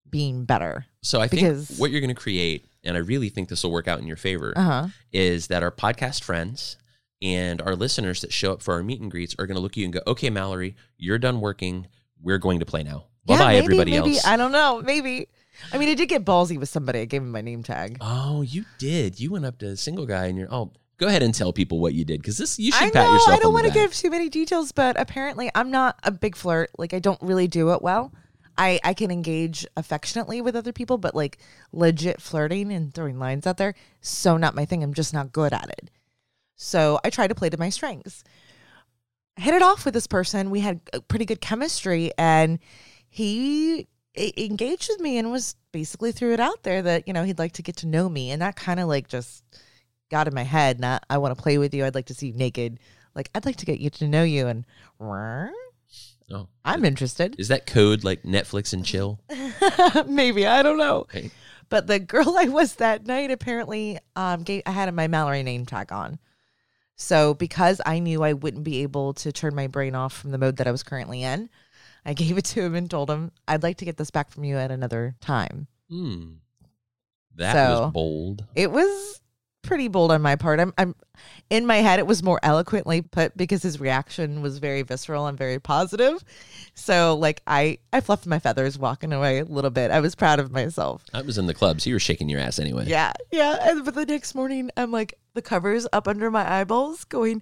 being better. So I think Because- what you're going to create, and I really think this will work out in your favor, Uh-huh. is that our podcast friends and our listeners that show up for our meet and greets are going to look at you and go, "Okay, Mallory, you're done working. We're going to play now. Bye Yeah, bye, maybe, everybody maybe. else." I don't know. Maybe. I mean, I did get ballsy with somebody. I gave him my name tag. oh, you did. You went up to a single guy, and you're oh. Go ahead and tell people what you did because this you should I pat know. yourself I don't want to give too many details, but apparently I'm not a big flirt. Like I don't really do it well. I I can engage affectionately with other people, but like legit flirting and throwing lines out there, so not my thing. I'm just not good at it. So I try to play to my strengths. I hit it off with this person. We had pretty good chemistry, and he engaged with me and was basically threw it out there that you know he'd like to get to know me, and that kind of like just got in my head. Not I want to play with you. I'd like to see you naked. Like I'd like to get you to know you, and Oh, I'm interested. is that code like Netflix and chill? [LAUGHS] Maybe I don't know. Okay. But the girl [LAUGHS] I was that night apparently um gave I had my Mallory name tag on. So because I knew I wouldn't be able to turn my brain off from the mode that I was currently in, I gave it to him and told him I'd like to get this back from you at another time. Hmm. That So- was bold. It was pretty bold on my part. I'm I'm in my head it was more eloquently put because his reaction was very visceral and very positive. So like I I fluffed my feathers walking away a little bit. I was proud of myself. I was in the club, so you were shaking your ass anyway. Yeah, yeah. And but the next morning, I'm like the covers up under my eyeballs, going,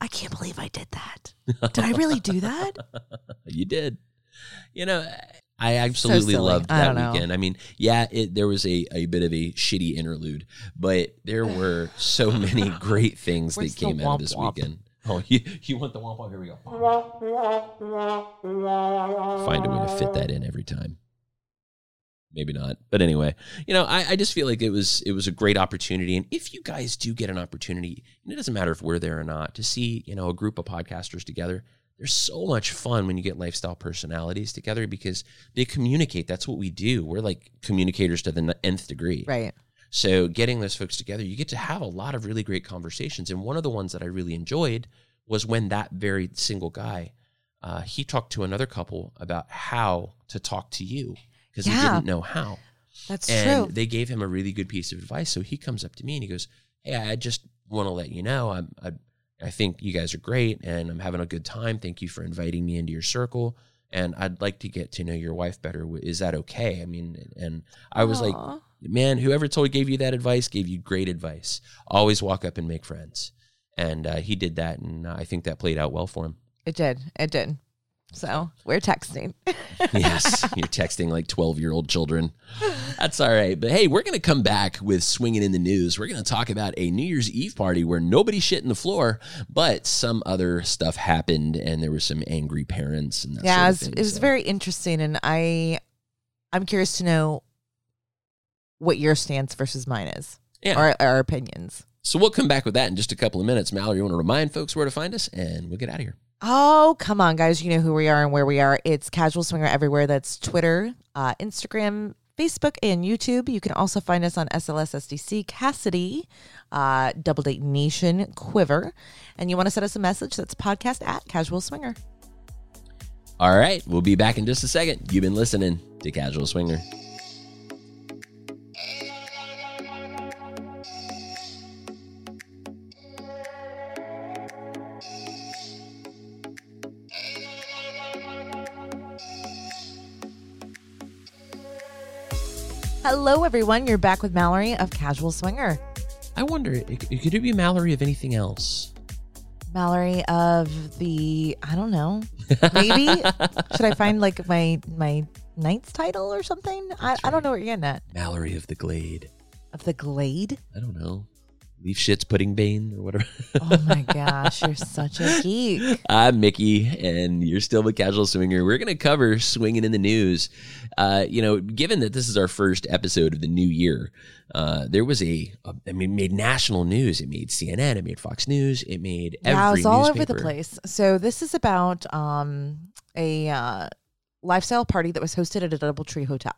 I can't believe I did that. Did I really do that? [LAUGHS] You did. You know, I absolutely silly. loved that know. weekend. I mean, yeah, it, there was a, a bit of a shitty interlude, but there were so many [LAUGHS] great things that came out of this womp? weekend. Oh, [LAUGHS] you, you want the womp womp? Here we go. Find a way to fit that in every time. Maybe not, but anyway, you know, I, I just feel like it was it was a great opportunity, and if you guys do get an opportunity, and it doesn't matter if we're there or not, to see you know a group of podcasters together, there's so much fun when you get lifestyle personalities together because they communicate. That's what we do. We're like communicators to the nth degree. Right. So getting those folks together, you get to have a lot of really great conversations. And one of the ones that I really enjoyed was when that very single guy, uh, he talked to another couple about how to talk to you because he didn't know how. That's and true. they gave him a really good piece of advice. So he comes up to me and he goes, "Hey, I just want to let you know I'm I, I think you guys are great and I'm having a good time. Thank you for inviting me into your circle." And I'd like to get to know your wife better. Is that okay? I mean, and I was like, man, whoever told gave you that advice gave you great advice. Always walk up and make friends. And uh, he did that, and I think that played out well for him. It did. It did. So we're texting. [LAUGHS] yes, you're texting like 12 year old children. That's all right. But hey, we're going to come back with Swinging in the News. We're going to talk about a New Year's Eve party where nobody shit in the floor, but some other stuff happened, and there were some angry parents. And that yeah, sort it of was, thing, it was so. very interesting, and I, I'm curious to know what your stance versus mine is, Yeah. our, our opinions. So we'll come back with that in just a couple of minutes. Mallory, you want to remind folks where to find us, and we'll get out of here. Oh, come on, guys. You know who we are and where we are. It's Casual Swinger everywhere. That's Twitter, uh, Instagram, Facebook, and YouTube. You can also find us on SLS SDC, Kasidie, uh, Double Date Nation, Quiver. And you want to send us a message? That's podcast at Casual Swinger. All right, we'll be back in just a second. You've been listening to Casual Swinger. Hello, everyone. You're back with Mallory of Casual Swinger. I wonder, could it be Mallory of anything else? Mallory of the, I don't know, maybe? [LAUGHS] Should I find like my my knight's title or something? I, I don't know what you're getting at. Mallory of the Glade. Of the Glade? I don't know. Leaf shits pudding bane or whatever. Oh my [LAUGHS] gosh, you're such a geek. I'm Mickey, and you're still the casual swinger. We're going to cover swinging in the news. Uh, you know, given that this is our first episode of the new year, uh, there was a, a, I mean, it made national news. It made CNN. It made Fox News. It made every yeah, it's all over the place. So this is about um a uh, lifestyle party that was hosted at a DoubleTree hotel.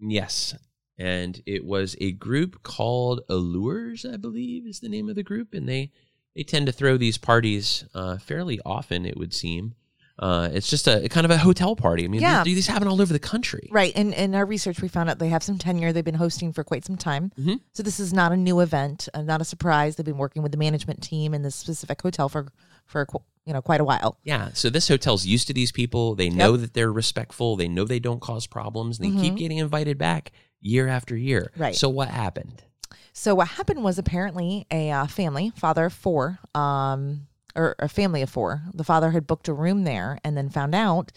Yes. And it was a group called Allures, I believe is the name of the group. And they, they tend to throw these parties uh, fairly often, it would seem. Uh, it's just a kind of a hotel party. I mean, Yeah. these, these happen all over the country. Right. And in our research, we found out they have some tenure. They've been hosting for quite some time. Mhm. So this is not a new event, uh, not a surprise. They've been working with the management team in this specific hotel for for you know quite a while. Yeah. So this hotel's used to these people. They know that they're respectful. They know they don't cause problems. And They keep getting invited back year after year. Right. So what happened? So what happened was apparently a uh, family, father of four, um, or a family of four. The father had booked a room there, and then found out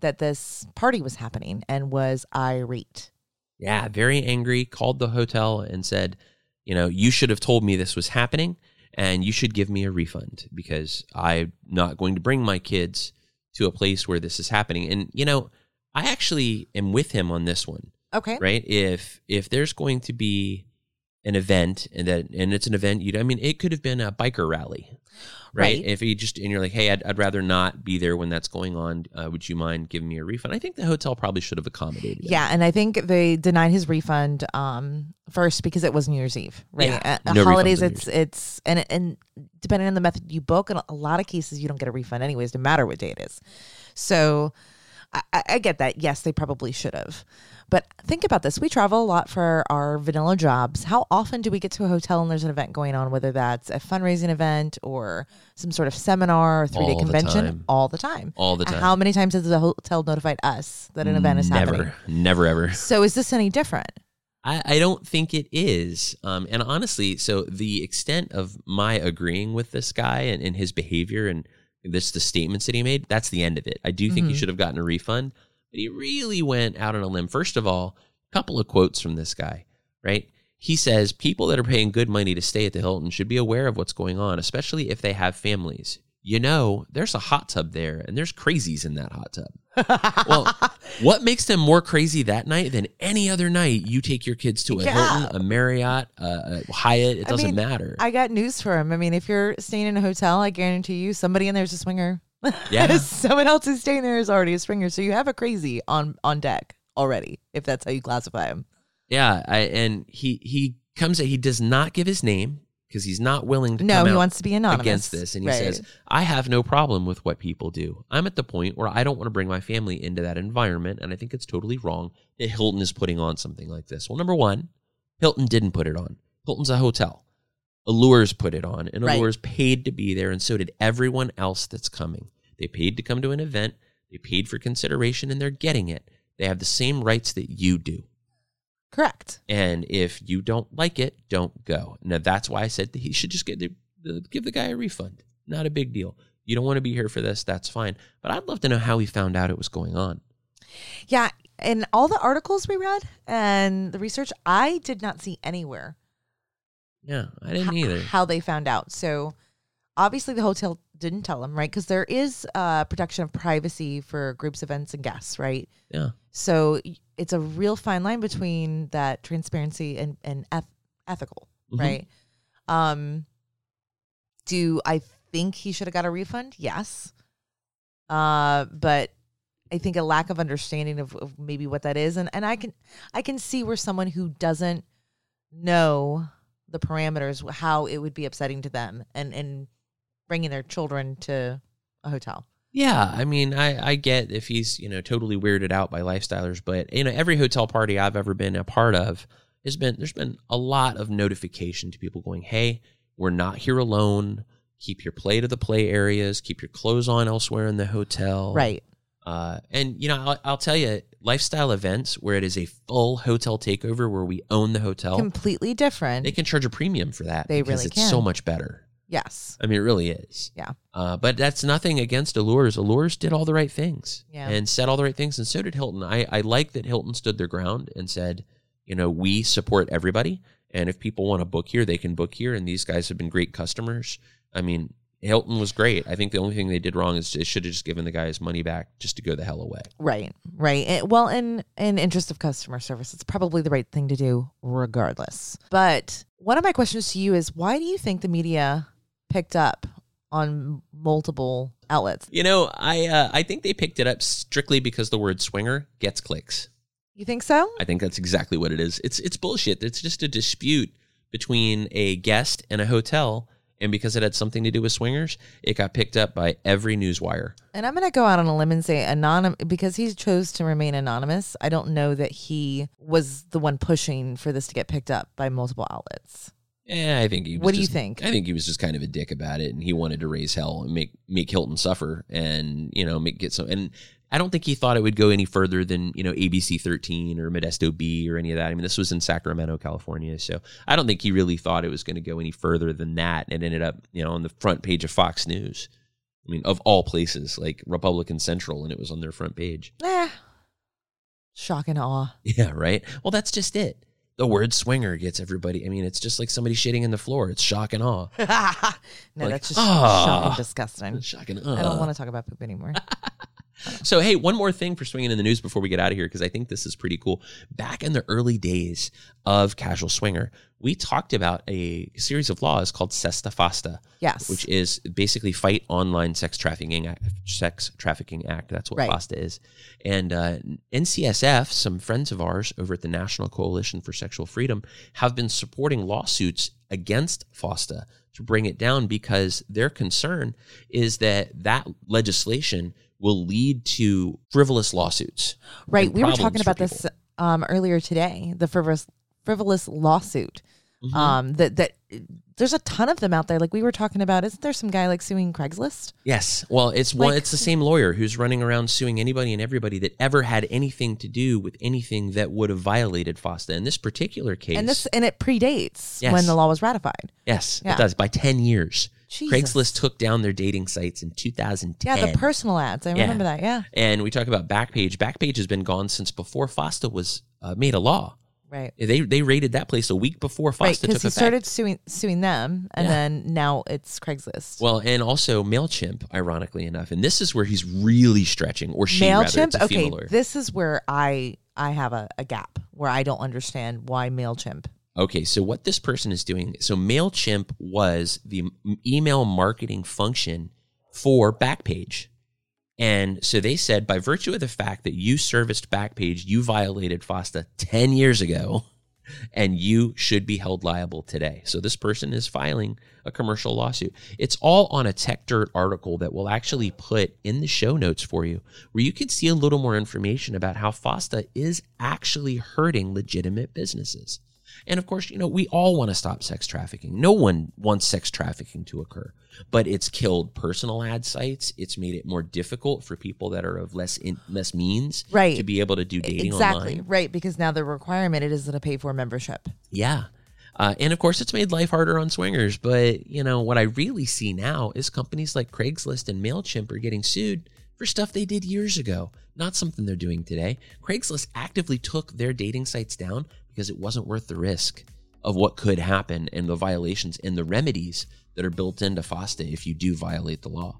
that this party was happening and was irate. Yeah, very angry, called the hotel and said, you know, you should have told me this was happening and you should give me a refund because I'm not going to bring my kids to a place where this is happening. And, you know, I actually am with him on this one, Okay. right? If if there's going to be an event and that and it's an event you I mean it could have been a biker rally right, Right. if you just and you're like hey I'd, I'd rather not be there when that's going on uh, would you mind giving me a refund I think the hotel probably should have accommodated. Yeah, and I think they denied his refund um, first because it was New Year's Eve, right? Yeah, at no holidays, it's it's and and depending on the method you book, in a lot of cases you don't get a refund anyways, no matter what day it is. So I- I get that. Yes, they probably should have. But think about this: we travel a lot for our vanilla jobs. How often do we get to a hotel and there's an event going on, whether that's a fundraising event or some sort of seminar or three day All the convention? time. All the time. all the time How many times has the hotel notified us that an event is never, happening? Never, never, ever. So is this any different? I, I don't think it is. Um, and honestly, so the extent of my agreeing with this guy and, and his behavior and this the statements that he made, that's the end of it. I do think he Mhm. should have gotten a refund, but he really went out on a limb. First of all, a couple of quotes from this guy, right? He says people that are paying good money to stay at the Hilton should be aware of what's going on, especially if they have families. You know, there's a hot tub there and there's crazies in that hot tub. [LAUGHS] Well, what makes them more crazy that night than any other night you take your kids to a Yeah. Hilton, a Marriott, a, a Hyatt? It doesn't mean, matter. I got news for him. I mean, if you're staying in a hotel, I guarantee you somebody in there's a swinger. Yeah. [LAUGHS] Someone else who's staying there is already a swinger. So you have a crazy on on deck already, if that's how you classify him. yeah, I, and he he comes. He does not give his name because he's not willing to. No, come he wants to be anonymous against this, and he Right. says, "I have no problem with what people do. I'm at the point where I don't want to bring my family into that environment, and I think it's totally wrong that Hilton is putting on something like this." Well, number one, Hilton didn't put it on. Hilton's a hotel. Allures put it on, and Right. Allures paid to be there, and so did everyone else that's coming. They paid to come to an event. They paid for consideration, and they're getting it. They have the same rights that you do. correct. And if you don't like it, don't go. Now that's why I said that he should just get the, give the guy a refund. Not a big deal. You don't want to be here for this, that's fine. But I'd love to know how he found out it was going on. Yeah, in all the articles we read and the research, I did not see anywhere Yeah, I didn't either. how they found out. So obviously the hotel didn't tell them, right? Because there is uh, protection of privacy for groups, events, and guests, right? Yeah. So it's a real fine line between that transparency and and eth- ethical, Mhm. right? Um, do I think he should have got a refund? Yes. Uh, but I think a lack of understanding of, of maybe what that is, and and I can I can see where someone who doesn't know the parameters how it would be upsetting to them, and and bringing their children to a hotel. Yeah, I mean, I, I get if he's you know totally weirded out by lifestylers, but you know every hotel party I've ever been a part of has been there's been a lot of notification to people going, hey, we're not here alone. Keep your play to the play areas. Keep your clothes on elsewhere in the hotel. Right. Uh, and you know, I'll, I'll tell you, lifestyle events where it is a full hotel takeover where we own the hotel, Completely different. they can charge a premium for that They because really it's so much better. yes. I mean, it really is. Yeah. Uh, but that's nothing against Allures. Allures did all the right things Yeah. and said all the right things, and so did Hilton. I, I like that Hilton stood their ground and said, you know, we support everybody, and if people want to book here, they can book here. And these guys have been great customers. I mean, Hilton was great. I think the only thing they did wrong is they should have just given the guy his money back just to go the hell away. Right. Right. And- well, in in interest of customer service, it's probably the right thing to do regardless. But one of my questions to you is why do you think the media picked up on multiple outlets? You know, I uh, I think they picked it up strictly because the word swinger gets clicks. You think so? I think that's exactly what it is. It's it's bullshit. It's just a dispute between a guest and a hotel, and because it had something to do with swingers, it got picked up by every newswire. And I'm going to go out on a limb and say anonymous because he chose to remain anonymous. I don't know that he was the one pushing for this to get picked up by multiple outlets. Yeah, I think he. Was What do you think? I think he was just kind of a dick about it, and he wanted to raise hell and make make Hilton suffer, and you know, make get some. And I don't think he thought it would go any further than you know ABC 13 or Modesto Bee or any of that. I mean, this was in Sacramento, California, so I don't think he really thought it was going to go any further than that. It ended up, you know, on the front page of Fox News. I mean, of all places, like Republican Central, and it was on their front page. Eh. Shock and awe. [LAUGHS] Yeah, right. Well, that's just it. The word swinger gets everybody. I mean, it's just like somebody shitting in the floor. It's shock and awe. [LAUGHS] no, Like, that's just ah. shock and disgusting. Shock and I don't want to talk about poop anymore. [LAUGHS] So, hey, one more thing for swinging in the news before we get out of here, because I think this is pretty cool. Back in the early days of Casual Swinger, we talked about a series of laws called SESTA FOSTA, Yes. which is basically Fight Online Sex Trafficking Act. Sex Trafficking Act. That's what Right. FOSTA is. And uh, NCSF, some friends of ours over at the National Coalition for Sexual Freedom, have been supporting lawsuits against FOSTA to bring it down because their concern is that that legislation will lead to frivolous lawsuits. Right. We were talking about this um, earlier today. The frivolous frivolous lawsuit. Mhm. Um, that that there's a ton of them out there. Like we were talking about. Isn't there some guy like suing Craigslist? Yes. Well, it's one. Like- It's the same lawyer who's running around suing anybody and everybody that ever had anything to do with anything that would have violated FOSTA. In this particular case, And this and it predates Yes. when the law was ratified. yes, Yeah. it does by ten years. Jesus. Craigslist took down their dating sites in 2010. Yeah, the personal ads. I Yeah. remember that. Yeah. and we talk about Backpage. Backpage has been gone since before FOSTA was uh, made a law. Right. They they raided that place a week before FOSTA Right, took because he started suing suing them, and Yeah. then now it's Craigslist. Well, and also Mailchimp, ironically enough, and this is where he's really stretching, or she rather. Mailchimp. a Okay, this is where I I have a, a gap where I don't understand why Mailchimp. Okay, so what this person is doing, so MailChimp was the email marketing function for Backpage. And so they said, by virtue of the fact that you serviced Backpage, you violated FOSTA 10 years ago, [LAUGHS] and you should be held liable today. So this person is filing a commercial lawsuit. It's all on a Techdirt article that we'll actually put in the show notes for you, where you can see a little more information about how FOSTA is actually hurting legitimate businesses. And of course, you know, we all want to stop sex trafficking. No one wants sex trafficking to occur, but it's killed personal ad sites. It's made it more difficult for people that are of less in, less means Right. to be able to do dating exactly online. right because now the requirement it is to pay for membership. Yeah. Uh, and of course, it's made life harder on swingers. But, you know, what I really see now is companies like Craigslist and MailChimp are getting sued for stuff they did years ago, not something they're doing today. Craigslist actively took their dating sites down because it wasn't worth the risk of what could happen and the violations and the remedies that are built into FOSTA if you do violate the law.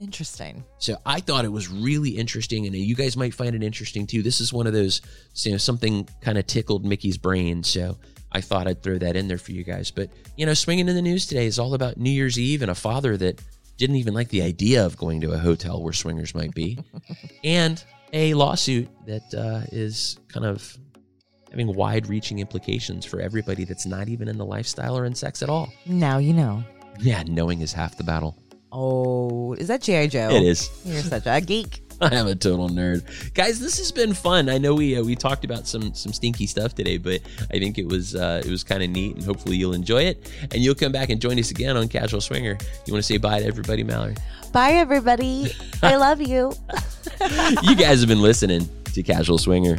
Interesting. So I thought it was really interesting, and you guys might find it interesting too. This is one of those, you know, something kind of tickled Mickey's brain. So I thought I'd throw that in there for you guys. But you know, swinging in the news today is all about New Year's Eve and a father that didn't even like the idea of going to a hotel where swingers might be, and a lawsuit that uh, is kind of having wide-reaching implications for everybody that's not even in the lifestyle or in sex at all. Now you know. Yeah, knowing is half the battle. Oh, is that G.I. Joe? It is. You're such a geek. [LAUGHS] I am a total nerd, guys. This has been fun. I know we uh, we talked about some some stinky stuff today, but I think it was uh, it was kind of neat, and hopefully you'll enjoy it. And you'll come back and join us again on Casual Swinger. You want to say bye to everybody, Mallory? Bye, everybody. [LAUGHS] I love you. you guys have been listening to Casual Swinger.